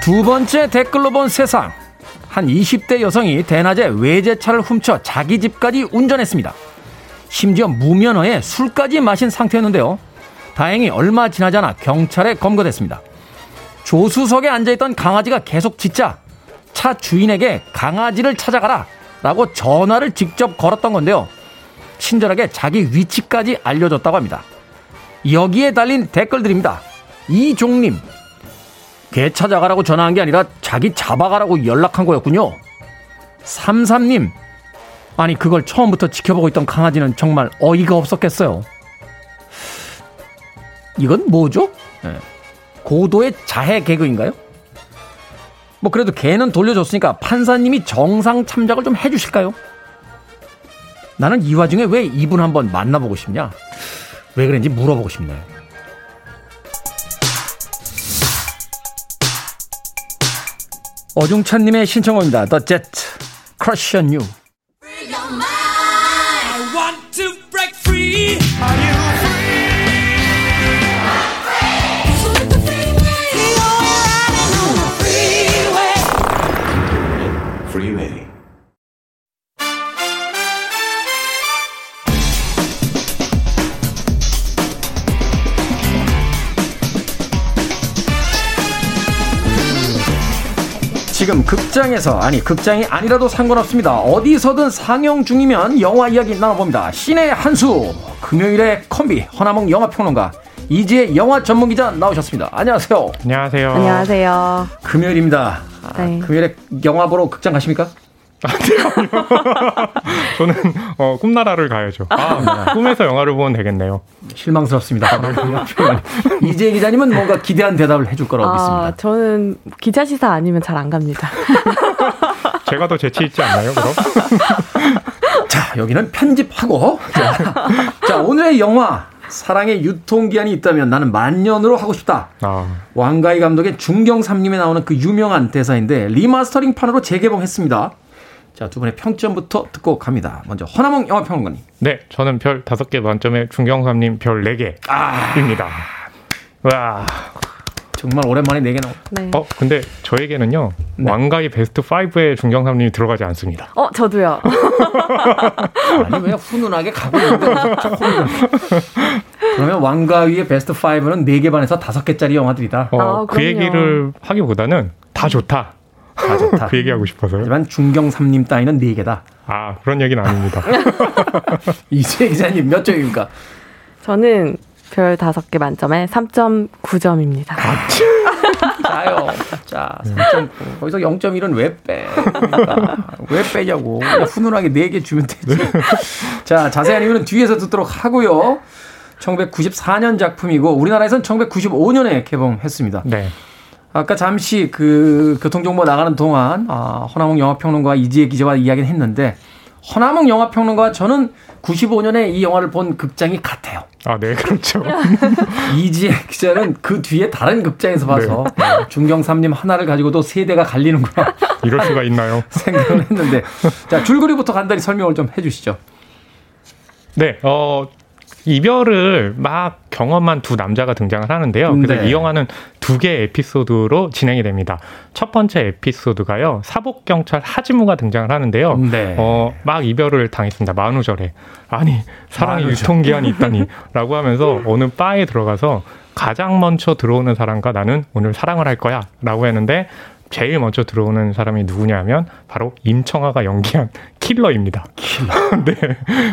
두 번째 댓글로 본 세상. 한 20대 여성이 대낮에 외제차를 훔쳐 자기 집까지 운전했습니다. 심지어 무면허에 술까지 마신 상태였는데요. 다행히 얼마 지나지 않아 경찰에 검거됐습니다. 조수석에 앉아있던 강아지가 계속 짖자 차 주인에게 강아지를 찾아가라 라고 전화를 직접 걸었던 건데요. 친절하게 자기 위치까지 알려줬다고 합니다. 여기에 달린 댓글들입니다. 이종님, 개 찾아가라고 전화한 게 아니라 자기 잡아가라고 연락한 거였군요. 삼삼님, 아니 그걸 처음부터 지켜보고 있던 강아지는 정말 어이가 없었겠어요. 이건 뭐죠? 네. 고도의 자해 개그인가요? 뭐 그래도 개는 돌려줬으니까 판사님이 정상 참작을 좀 해주실까요? 나는 이 와중에 왜 이분 한번 만나보고 싶냐? 왜 그런지 물어보고 싶네요. 어중찬님의 신청곡입니다. The Jet, Crush on You. 지금 극장에서 아니 극장이 아니라도 상관없습니다. 어디서든 상영 중이면 영화 이야기 나눠봅니다. 신의 한수 금요일에 콤비 허나몽 영화 평론가 이지혜 영화 전문 기자 나오셨습니다. 안녕하세요. 안녕하세요. 안녕하세요. 금요일입니다. 네. 아, 금요일에 영화 보러 극장 가십니까? 아니요. 저는 어, 꿈나라를 가야죠. 아, 꿈에서 영화를 보면 되겠네요. 실망스럽습니다. 이지혜 기자님은 뭔가 기대한 대답을 해줄 거라고 아, 믿습니다. 저는 기자 시사 아니면 잘 안 갑니다. 제가 더 재치 있지 않나요, 그럼? 자, 여기는 편집하고. 자, 자, 오늘의 영화. 사랑의 유통기한이 있다면 나는 만년으로 하고 싶다. 아. 왕가위 감독의 중경삼림에 나오는 그 유명한 대사인데 리마스터링판으로 재개봉했습니다. 자, 두 분의 평점부터 듣고 갑니다. 먼저 허남웅 영화평론가님. 네, 저는 별 다섯 개 만점에 중경삼림 별 네 개입니다. 아. 와. 정말 오랜만에 네개 나오. 네. 어, 근데 저에게는요. 네. 왕가의 베스트 5에 중경삼님이 들어가지 않습니다. 어, 저도요. 아니 왜 훈훈하게 가고 있는데 그러면 왕가위의 베스트 5는 4개 반에서 5개짜리 영화들이다. 어, 아, 그 얘기를 하기보다는 다 좋다. 다 좋다. 그 얘기하고 싶어서요. 하지만 중경삼님 따위는 4개다. 아, 그런 얘기는 아닙니다. 이재 기자님 몇 점입니까? 저는 별 5개 만점에 3.9점입니다. 아, 자요. 자, 3.9. 거기서 0.1은 왜 빼? 왜 빼냐고. 훈훈하게 4개 주면 되지. 자, 자세한 이유는 뒤에서 듣도록 하고요. 1994년 작품이고 우리나라에서는 1995년에 개봉했습니다. 네. 아까 잠시 그 교통정보 나가는 동안 아, 허남몽 영화평론가 이지혜 기자와 이야기를 했는데 허남몽 영화평론가 저는 95년에 이 영화를 본 극장이 같아요. 아, 네, 그렇죠. 이지혜 기자는 그 뒤에 다른 극장에서 봐서 네. 중경삼님 하나를 가지고도 세대가 갈리는구나. 이럴 수가 있나요? 생각을 했는데. 자, 줄거리부터 간단히 설명을 좀 해주시죠. 네, 어, 이별을 막 경험한 두 남자가 등장을 하는데요. 그래서 네. 이 영화는 두 개의 에피소드로 진행이 됩니다. 첫 번째 에피소드가요. 사복 경찰 하지무가 등장을 하는데요. 네. 어, 막 이별을 당했습니다. 만우절에. 아니, 사랑의 유통 기한이 있다니라고 하면서 어느 바에 들어가서 가장 먼저 들어오는 사람과 나는 오늘 사랑을 할 거야라고 했는데 제일 먼저 들어오는 사람이 누구냐면 바로 임청아가 연기한 킬러입니다. 킬러. 네.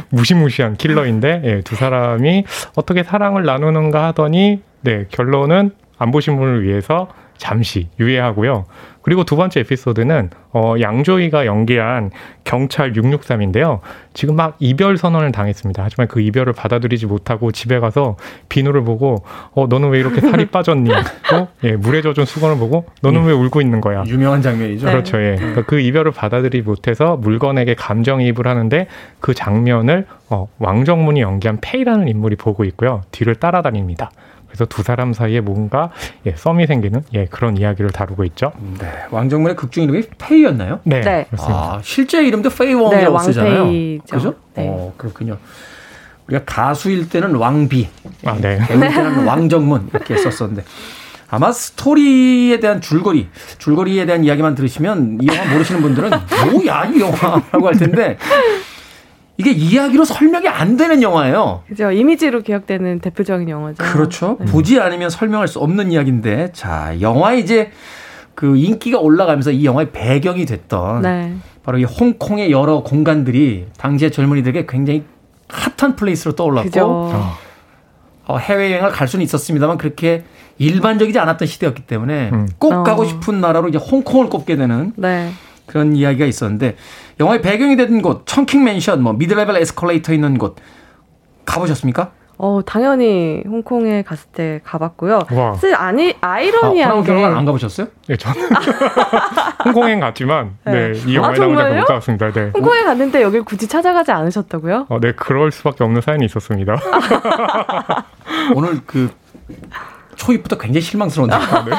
무시무시한 킬러인데 예, 두 사람이 어떻게 사랑을 나누는가 하더니 네, 결론은 안 보신 분을 위해서 잠시 유예하고요. 그리고 두 번째 에피소드는 어, 양조위가 연기한 경찰 663인데요. 지금 막 이별 선언을 당했습니다. 하지만 그 이별을 받아들이지 못하고 집에 가서 비누를 보고 어 너는 왜 이렇게 살이 빠졌니? 또 예, 물에 젖은 수건을 보고 너는 왜 울고 있는 거야? 유명한 장면이죠. 그렇죠. 예. 그러니까 그 이별을 받아들이지 못해서 물건에게 감정이입을 하는데 그 장면을 어, 왕정문이 연기한 페이라는 인물이 보고 있고요. 뒤를 따라다닙니다. 그래서 두 사람 사이에 뭔가 예, 썸이 생기는 예, 그런 이야기를 다루고 있죠. 네. 왕정문의 극중 이름이 페이였나요? 네. 네. 아, 실제 이름도 페이웡이라고 네, 쓰잖아요. 그죠? 네. 어, 그렇군요. 우리가 가수일 때는 왕비, 아, 네. 배우일 때는 왕정문 이렇게 썼었는데 아마 스토리에 대한 줄거리, 줄거리에 대한 이야기만 들으시면 이 영화 모르시는 분들은 뭐야 이 영화라고 할 텐데 이게 이야기로 설명이 안 되는 영화예요. 그죠. 이미지로 기억되는 대표적인 영화죠. 그렇죠. 네. 보지 않으면 설명할 수 없는 이야기인데, 자, 영화 이제 그 인기가 올라가면서 이 영화의 배경이 됐던 네. 바로 이 홍콩의 여러 공간들이 당시의 젊은이들에게 굉장히 핫한 플레이스로 떠올랐고, 어, 해외여행을 갈 수는 있었습니다만 그렇게 일반적이지 않았던 시대였기 때문에 음. 꼭 어. 가고 싶은 나라로 이제 홍콩을 꼽게 되는 네. 그런 이야기가 있었는데 영화의 배경이 된 곳, 청킹 맨션, 뭐 미드레벨 에스컬레이터 있는 곳 가보셨습니까? 어, 당연히 홍콩에 갔을 때 가봤고요. 와. 사실 아니 아이러니한 아, 게. 안 가보셨어요? 네, 저는 홍콩엔 갔지만 네, 네이 영화에 아, 나온 적은 못 가봤습니다. 네. 홍콩에 갔는데 여길 굳이 찾아가지 않으셨다고요? 어, 네, 그럴 수밖에 없는 사연이 있었습니다. 오늘 그 초입부터 굉장히 실망스러운데. 아, 네.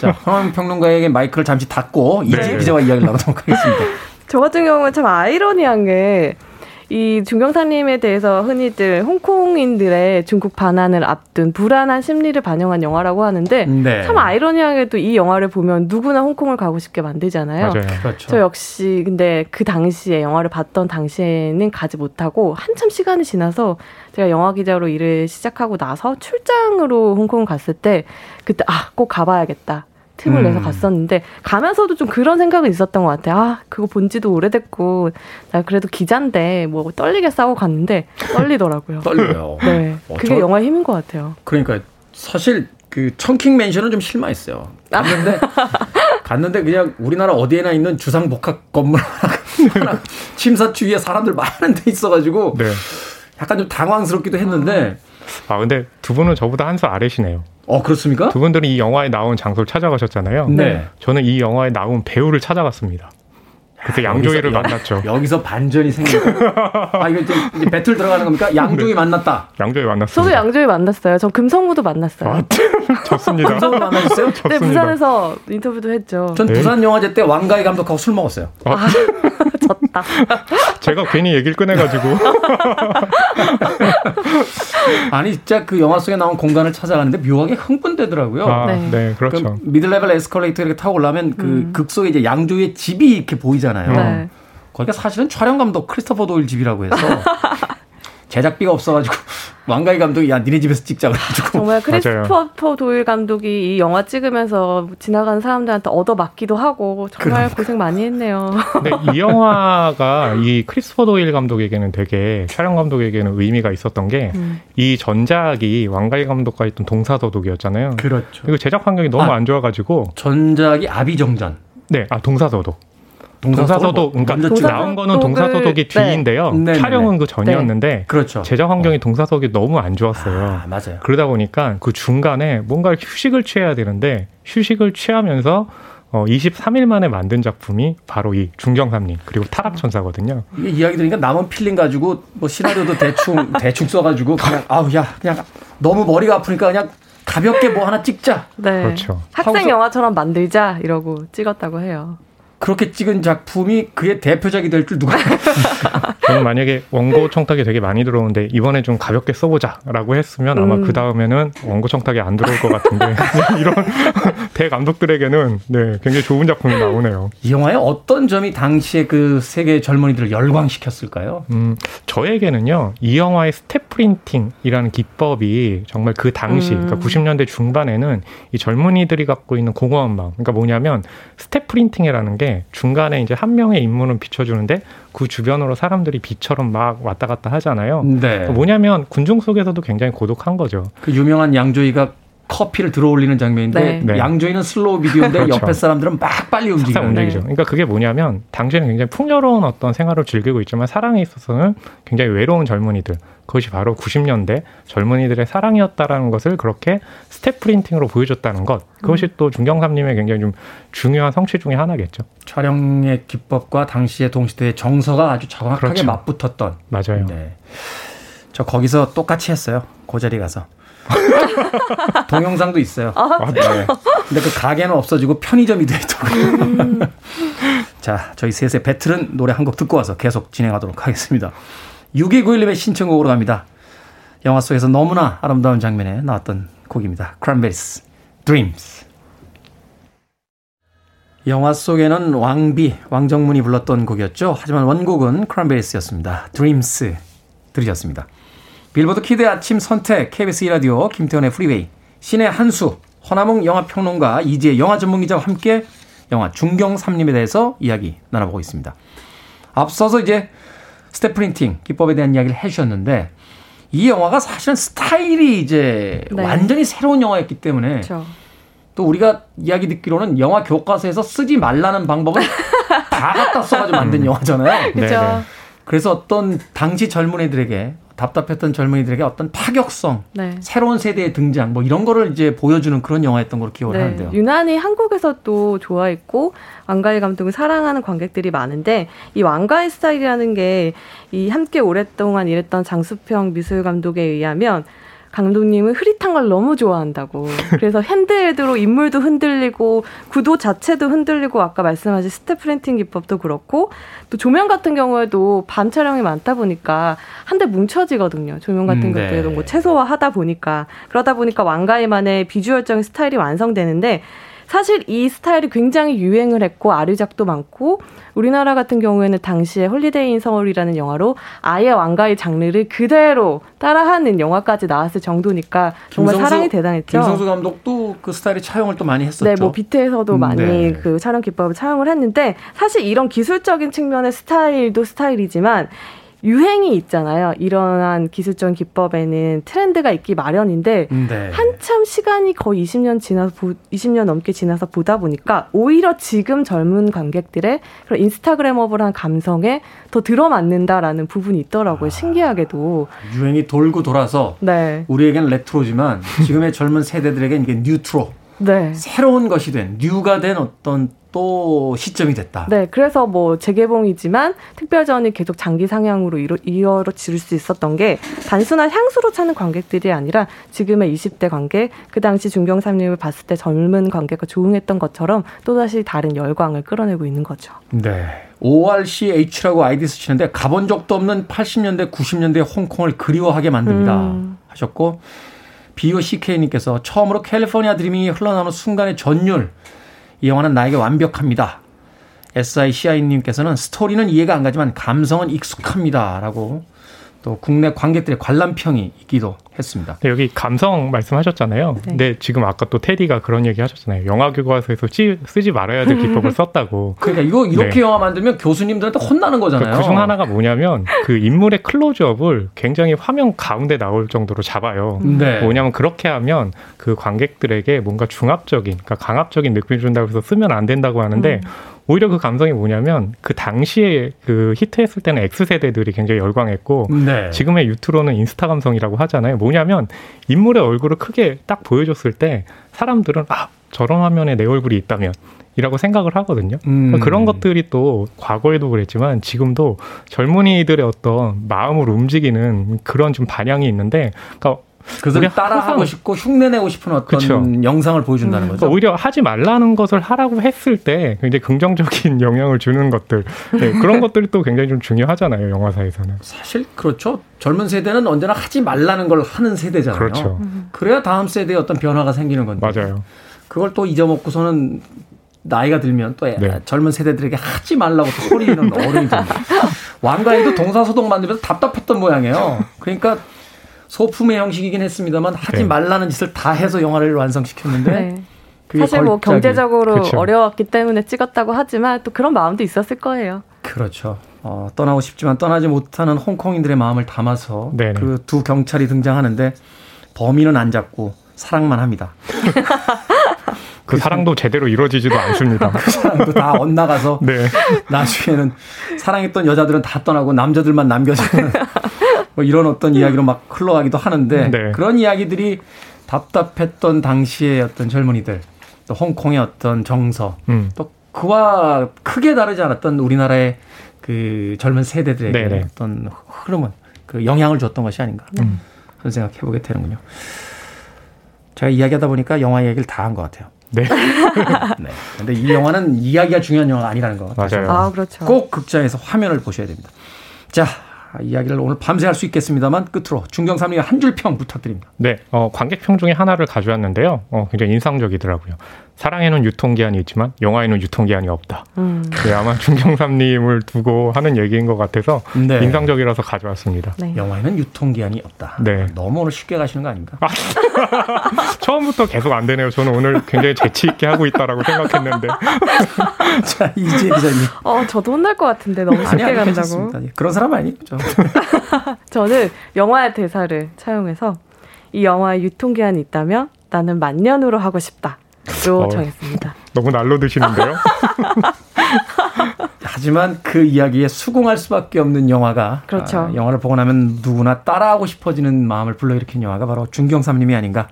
자, 황원 평론가에게 마이크를 잠시 닫고 이재 네. 기자와 이야기를 나누도록 하겠습니다. 저 같은 경우는 참 아이러니한 게 이 중경사님에 대해서 흔히들 홍콩인들의 중국 반환을 앞둔 불안한 심리를 반영한 영화라고 하는데 네. 참 아이러니하게도 이 영화를 보면 누구나 홍콩을 가고 싶게 만들잖아요. 맞아요. 그렇죠. 저 역시 근데 그 당시에 영화를 봤던 당시에는 가지 못하고 한참 시간이 지나서 제가 영화 기자로 일을 시작하고 나서 출장으로 홍콩 갔을 때 그때 아 꼭 가봐야겠다. 틈을 음. 내서 갔었는데 가면서도 좀 그런 생각은 있었던 것 같아요. 아 그거 본지도 오래됐고 나 그래도 기자인데 뭐 떨리게 싸고 갔는데 떨리더라고요. 떨려요. 네, 어, 그게 저, 영화의 힘인 것 같아요. 그러니까 사실 그 청킹 맨션은 좀 실망했어요. 갔는데 갔는데 그냥 우리나라 어디에나 있는 주상복합 건물 하나 침사추 위에 사람들 많은 데 있어가지고 네. 약간 좀 당황스럽기도 했는데. 아 근데 두 분은 저보다 한 수 아래시네요. 어, 그렇습니까? 두 분들은 이 영화에 나온 장소를 찾아가셨잖아요. 네. 저는 이 영화에 나온 배우를 찾아갔습니다. 그때 양조위를 여기서, 만났죠. 여기서 반전이 생기고. 아, 이거 이제, 이제 배틀 들어가는 겁니까? 양조위 네. 만났다. 양조위 만났어요. 저도 양조위 만났어요. 저 금성무도 만났어요. 아, 좋습니다. 금성무 만나셨어요? 네, 부산에서 인터뷰도 했죠. 전 네. 부산 영화제 때 왕가희 감독하고 술 먹었어요. 아. 졌다. 제가 괜히 얘기를 꺼내가지고. 아니 진짜 그 영화 속에 나온 공간을 찾아가는데 묘하게 흥분되더라고요. 아, 네. 네. 그렇죠. 미들레벨 에스컬레이터 이렇게 타고 올라가면 그 음. 극 속에 이제 양조위 집이 이렇게 보이잖아요. 네. 거기가 사실은 촬영 감독 크리스토퍼 도일 집이라고 해서 제작비가 없어가지고 왕가위 감독이 야 니네 집에서 찍자 그래가지고 정말 크리스토퍼 도일 감독이 이 영화 찍으면서 지나가는 사람들한테 얻어 맞기도 하고 정말 그러니까. 고생 많이 했네요. 근데 이 영화가 이 크리스토퍼 도일 감독에게는 되게 촬영 감독에게는 의미가 있었던 게이 음. 전작이 왕가희 감독과 있던 동사서독이었잖아요. 그렇죠. 그리고 제작 환경이 너무 아, 안 좋아가지고 전작이 아비정전. 네, 아 동사서독. 동사서독, 그러니까 동사서독, 나온 거는 동사서독이 네. 뒤인데요. 네. 촬영은 그 전이었는데, 네. 그렇죠. 제작 환경이 어. 동사서독이 너무 안 좋았어요. 아, 맞아요. 그러다 보니까 그 중간에 뭔가 휴식을 취해야 되는데 휴식을 취하면서 어, 23일 만에 만든 작품이 바로 이 중경삼림 그리고 타락천사거든요. 이게 이야기 들으니까 남은 필름 가지고 뭐 시나리오도 대충 대충 써가지고 그냥 아우 야 그냥 너무 머리가 아프니까 그냥 가볍게 뭐 하나 찍자. 네. 그렇죠. 학생 영화처럼 만들자 이러고 찍었다고 해요. 그렇게 찍은 작품이 그의 대표작이 될 줄 누가 저는 만약에 원고 청탁이 되게 많이 들어오는데 이번에 좀 가볍게 써보자라고 했으면 아마 음. 그 다음에는 원고 청탁이 안 들어올 것 같은데 이런 대 감독들에게는 네 굉장히 좋은 작품이 나오네요. 이 영화의 어떤 점이 당시에 그 세계 젊은이들을 열광시켰을까요? 음 저에게는요 이 영화의 step printing이라는 기법이 정말 그 당시 음. 그러니까 90년대 중반에는 이 젊은이들이 갖고 있는 공허한 마음 그러니까 뭐냐면 step printing이라는 게 중간에 이제 한 명의 인물은 비춰주는데 그 주변으로 사람들이 비처럼 막 왔다 갔다 하잖아요. 네. 그러니까 뭐냐면 군중 속에서도 굉장히 고독한 거죠. 그 유명한 양조위가 커피를 들어올리는 장면인데 네. 네. 양조위는 슬로우 비디오인데 그렇죠. 옆에 사람들은 막 빨리 움직이죠. 움직이죠. 그러니까 그게 뭐냐면 당시에는 굉장히 풍요로운 어떤 생활을 즐기고 있지만 사랑에 있어서는 굉장히 외로운 젊은이들 그것이 바로 90년대 젊은이들의 사랑이었다라는 것을 그렇게 step printing으로 보여줬다는 것. 그것이 음. 또 중경삼림의 굉장히 좀 중요한 성취 중의 하나겠죠. 촬영의 기법과 당시의 동시대의 정서가 아주 정확하게 그렇죠. 맞붙었던. 맞아요. 네. 저 거기서 똑같이 했어요. 그 자리 가서. 동영상도 있어요. 아, 네. 근데 그 가게는 없어지고 편의점이 돼있더라고요. 음. 자, 저희 셋의 배틀은 노래 한 곡 듣고 와서 계속 진행하도록 하겠습니다. 6291님의 신청곡으로 갑니다. 영화 속에서 너무나 아름다운 장면에 나왔던 곡입니다. 크랜베리스, Dreams. 영화 속에는 왕비, 왕정문이 불렀던 곡이었죠. 하지만 원곡은 크랜베리스였습니다. Dreams 들으셨습니다. 빌보드 키드 아침 선택, KBS 2라디오, 김태훈의 프리웨이, 신의 한수, 허남웅 영화평론가, 이지혜 영화 전문기자와 함께 영화 중경삼림에 대해서 이야기 나눠보고 있습니다. 앞서서 이제 step printing 기법에 대한 이야기를 해주셨는데 이 영화가 사실은 스타일이 이제 네. 완전히 새로운 영화였기 때문에 그렇죠. 또 우리가 이야기 듣기로는 영화 교과서에서 쓰지 말라는 방법을 다 갖다 써가지고 만든 음. 영화잖아요. 그렇죠. 그래서 어떤 당시 젊은이들에게 답답했던 젊은이들에게 어떤 파격성, 네. 새로운 세대의 등장, 뭐 이런 거를 이제 보여주는 그런 영화였던 걸로 기억을 네. 하는데요. 유난히 한국에서 또 좋아했고 왕가위 감독을 사랑하는 관객들이 많은데 이 왕가위 스타일이라는 게 이 함께 오랫동안 일했던 장숙평 미술 감독에 의하면 감독님은 흐릿한 걸 너무 좋아한다고. 그래서 handheld로 인물도 흔들리고 구도 자체도 흔들리고 아까 말씀하신 step printing 기법도 그렇고 또 조명 같은 경우에도 밤 촬영이 많다 보니까 한데 뭉쳐지거든요. 조명 같은 음, 네. 것들도 뭐 최소화하다 보니까 그러다 보니까 왕가위만의 비주얼적인 스타일이 완성되는데 사실 이 스타일이 굉장히 유행을 했고 아류작도 많고 우리나라 같은 경우에는 당시에 홀리데이 인 서울이라는 영화로 아예 왕가위 장르를 그대로 따라하는 영화까지 나왔을 정도니까 정말 김성수, 사랑이 대단했죠. 김성수 감독도 그 스타일의 차용을 또 많이 했었죠. 네, 뭐 비트에서도 음, 많이 네. 그 촬영 기법을 차용을 했는데 사실 이런 기술적인 측면의 스타일도 스타일이지만 유행이 있잖아요. 이러한 기술적 기법에는 트렌드가 있기 마련인데 네. 한참 시간이 거의 20년 지나서 20년 넘게 지나서 보다 보니까 오히려 지금 젊은 관객들의 그런 인스타그래머블한 감성에 더 들어맞는다라는 부분이 있더라고요. 아, 신기하게도 유행이 돌고 돌아서 네. 우리에겐 레트로지만 지금의 젊은 세대들에겐 이게 뉴트로 네. 새로운 것이 된 뉴가 된 어떤 또 시점이 됐다. 네, 그래서 뭐 재개봉이지만 특별전이 계속 장기 상향으로 이어, 이어질 수 있었던 게 단순한 향수로 찾는 관객들이 아니라 지금의 20대 관객, 그 당시 중경 삼림을 봤을 때 젊은 관객과 조응했던 것처럼 또다시 다른 열광을 끌어내고 있는 거죠. 네. ORCH라고 아이디 쓰시는데 가본 적도 없는 80년대, 90년대 홍콩을 그리워하게 만듭니다. 음. 하셨고 BOCK님께서 처음으로 캘리포니아 드리밍이 흘러나오는 순간의 전율 이 영화는 나에게 완벽합니다. SICI님께서는 스토리는 이해가 안 가지만 감성은 익숙합니다. 라고 또 국내 관객들의 관람평이 있기도 했습니다. 네, 여기 감성 말씀하셨잖아요. 네. 근데 지금 아까 또 테디가 그런 얘기 하셨잖아요. 영화 교과서에서 찌, 쓰지 말아야 될 기법을 썼다고. 그러니까 이거 이렇게 네. 영화 만들면 교수님들한테 혼나는 거잖아요. 그중 하나가 뭐냐면 그 인물의 클로즈업을 굉장히 화면 가운데 나올 정도로 잡아요. 네. 뭐냐면 그렇게 하면 그 관객들에게 뭔가 중압적인, 그러니까 강압적인 느낌을 준다고 해서 쓰면 안 된다고 하는데 음. 오히려 그 감성이 뭐냐면 그 당시에 그 히트했을 때는 X세대들이 굉장히 열광했고 네. 지금의 유튜로는 인스타 감성이라고 하잖아요. 뭐냐면 인물의 얼굴을 크게 딱 보여줬을 때 사람들은 아 저런 화면에 내 얼굴이 있다면 이라고 생각을 하거든요. 음. 그런 것들이 또 과거에도 그랬지만 지금도 젊은이들의 어떤 마음을 움직이는 그런 좀 반향이 있는데 그러니까 그것을 따라하고 싶고 흉내내고 싶은 어떤 그쵸. 영상을 보여준다는 음. 거죠. 그러니까 오히려 하지 말라는 것을 하라고 했을 때 굉장히 긍정적인 영향을 주는 것들 네, 그런 것들이 또 굉장히 좀 중요하잖아요 영화사에서는. 사실 그렇죠. 젊은 세대는 언제나 하지 말라는 걸 하는 세대잖아요. 그렇죠. 그래야 다음 세대에 어떤 변화가 생기는 건데. 맞아요. 그걸 또 잊어먹고서는 나이가 들면 또 네. 젊은 세대들에게 하지 말라고 또 소리는 어른이 된다. 왕가에도 동사소동 만들면서 답답했던 모양이에요. 그러니까 소품의 형식이긴 했습니다만 하지 네. 말라는 짓을 다 해서 영화를 완성시켰는데 네. 사실 뭐 경제적으로 그렇죠. 어려웠기 때문에 찍었다고 하지만 또 그런 마음도 있었을 거예요. 그렇죠. 어, 떠나고 싶지만 떠나지 못하는 홍콩인들의 마음을 담아서 그 두 경찰이 등장하는데 범인은 안 잡고 사랑만 합니다. 그 사랑도 제대로 이루어지지도 않습니다. 그 사랑도 다 엇나가서 네. 나중에는 사랑했던 여자들은 다 떠나고 남자들만 남겨지는 뭐 이런 어떤 이야기로 막 흘러가기도 하는데 네. 그런 이야기들이 답답했던 당시의 어떤 젊은이들 또 홍콩의 어떤 정서 음. 또 그와 크게 다르지 않았던 우리나라의 그 젊은 세대들에게 네네. 네. 어떤 흐름은 그 영향을 줬던 것이 아닌가 음. 그런 생각해 보게 되는군요. 제가 이야기하다 보니까 영화 이야기를 다 한 것 같아요. 네. 네. 근데 이 영화는 이야기가 중요한 영화가 아니라는 거. 맞아요. 아, 그렇죠. 꼭 극장에서 화면을 보셔야 됩니다. 자, 이야기를 오늘 밤새 할 수 있겠습니다만 끝으로 중경삼리 한줄 평 부탁드립니다. 네, 어, 관객평 중에 하나를 가져왔는데요. 어, 굉장히 인상적이더라고요. 사랑에는 유통기한이 있지만 영화에는 유통기한이 없다. 음. 네, 아마 중경삼님을 두고 하는 얘기인 것 같아서 네. 인상적이라서 가져왔습니다. 네. 영화에는 유통기한이 없다. 네. 너무 오늘 쉽게 가시는 거 아닌가? 아, 처음부터 계속 안 되네요. 저는 오늘 굉장히 재치 있게 하고 있다라고 생각했는데. 자, 이제 기자님. 어, 저도 혼날 것 같은데 너무 쉽게 아니, 아니, 간다고. 예, 그런 사람 아니죠. 저는 영화의 대사를 차용해서 이 영화에 유통기한이 있다면 나는 만년으로 하고 싶다. 로 어, 정했습니다. 너무 날로 드시는데요? 하지만 그 이야기에 수긍할 수밖에 없는 영화가 그렇죠. 아, 영화를 보고 나면 누구나 따라하고 싶어지는 마음을 불러일으킨 영화가 바로 준경삼님이 아닌가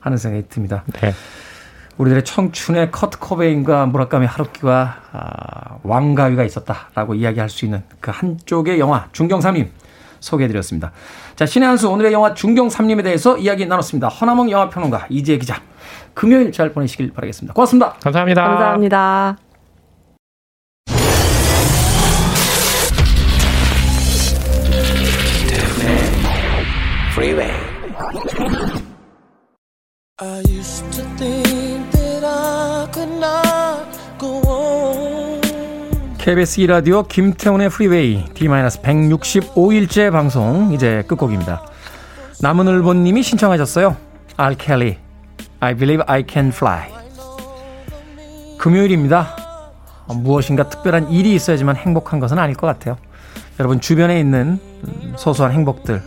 하는 생각이 듭니다. 네. 우리들의 청춘의 커트 코베인과 무라카미 하루키와 아, 왕가위가 있었다라고 이야기할 수 있는 그 한쪽의 영화 중경삼님 소개해드렸습니다. 자 신의 한 수 오늘의 영화 중경삼님에 대해서 이야기 나눴습니다. 허나몽 영화평론가 이재 기자 금요일 잘 보내시길 바라겠습니다. 고맙습니다. 감사합니다. 감사합니다. KBS 2라디오 김태훈의 프리웨이 D-165일째 방송 이제 끝곡입니다. 남은을보님이 신청하셨어요. Kelly, I Believe I Can Fly. 금요일입니다. 무엇인가 특별한 일이 있어야지만 행복한 것은 아닐 것 같아요. 여러분 주변에 있는 소소한 행복들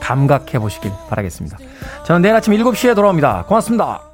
감각해 보시길 바라겠습니다. 저는 내일 아침 7시에 돌아옵니다. 고맙습니다.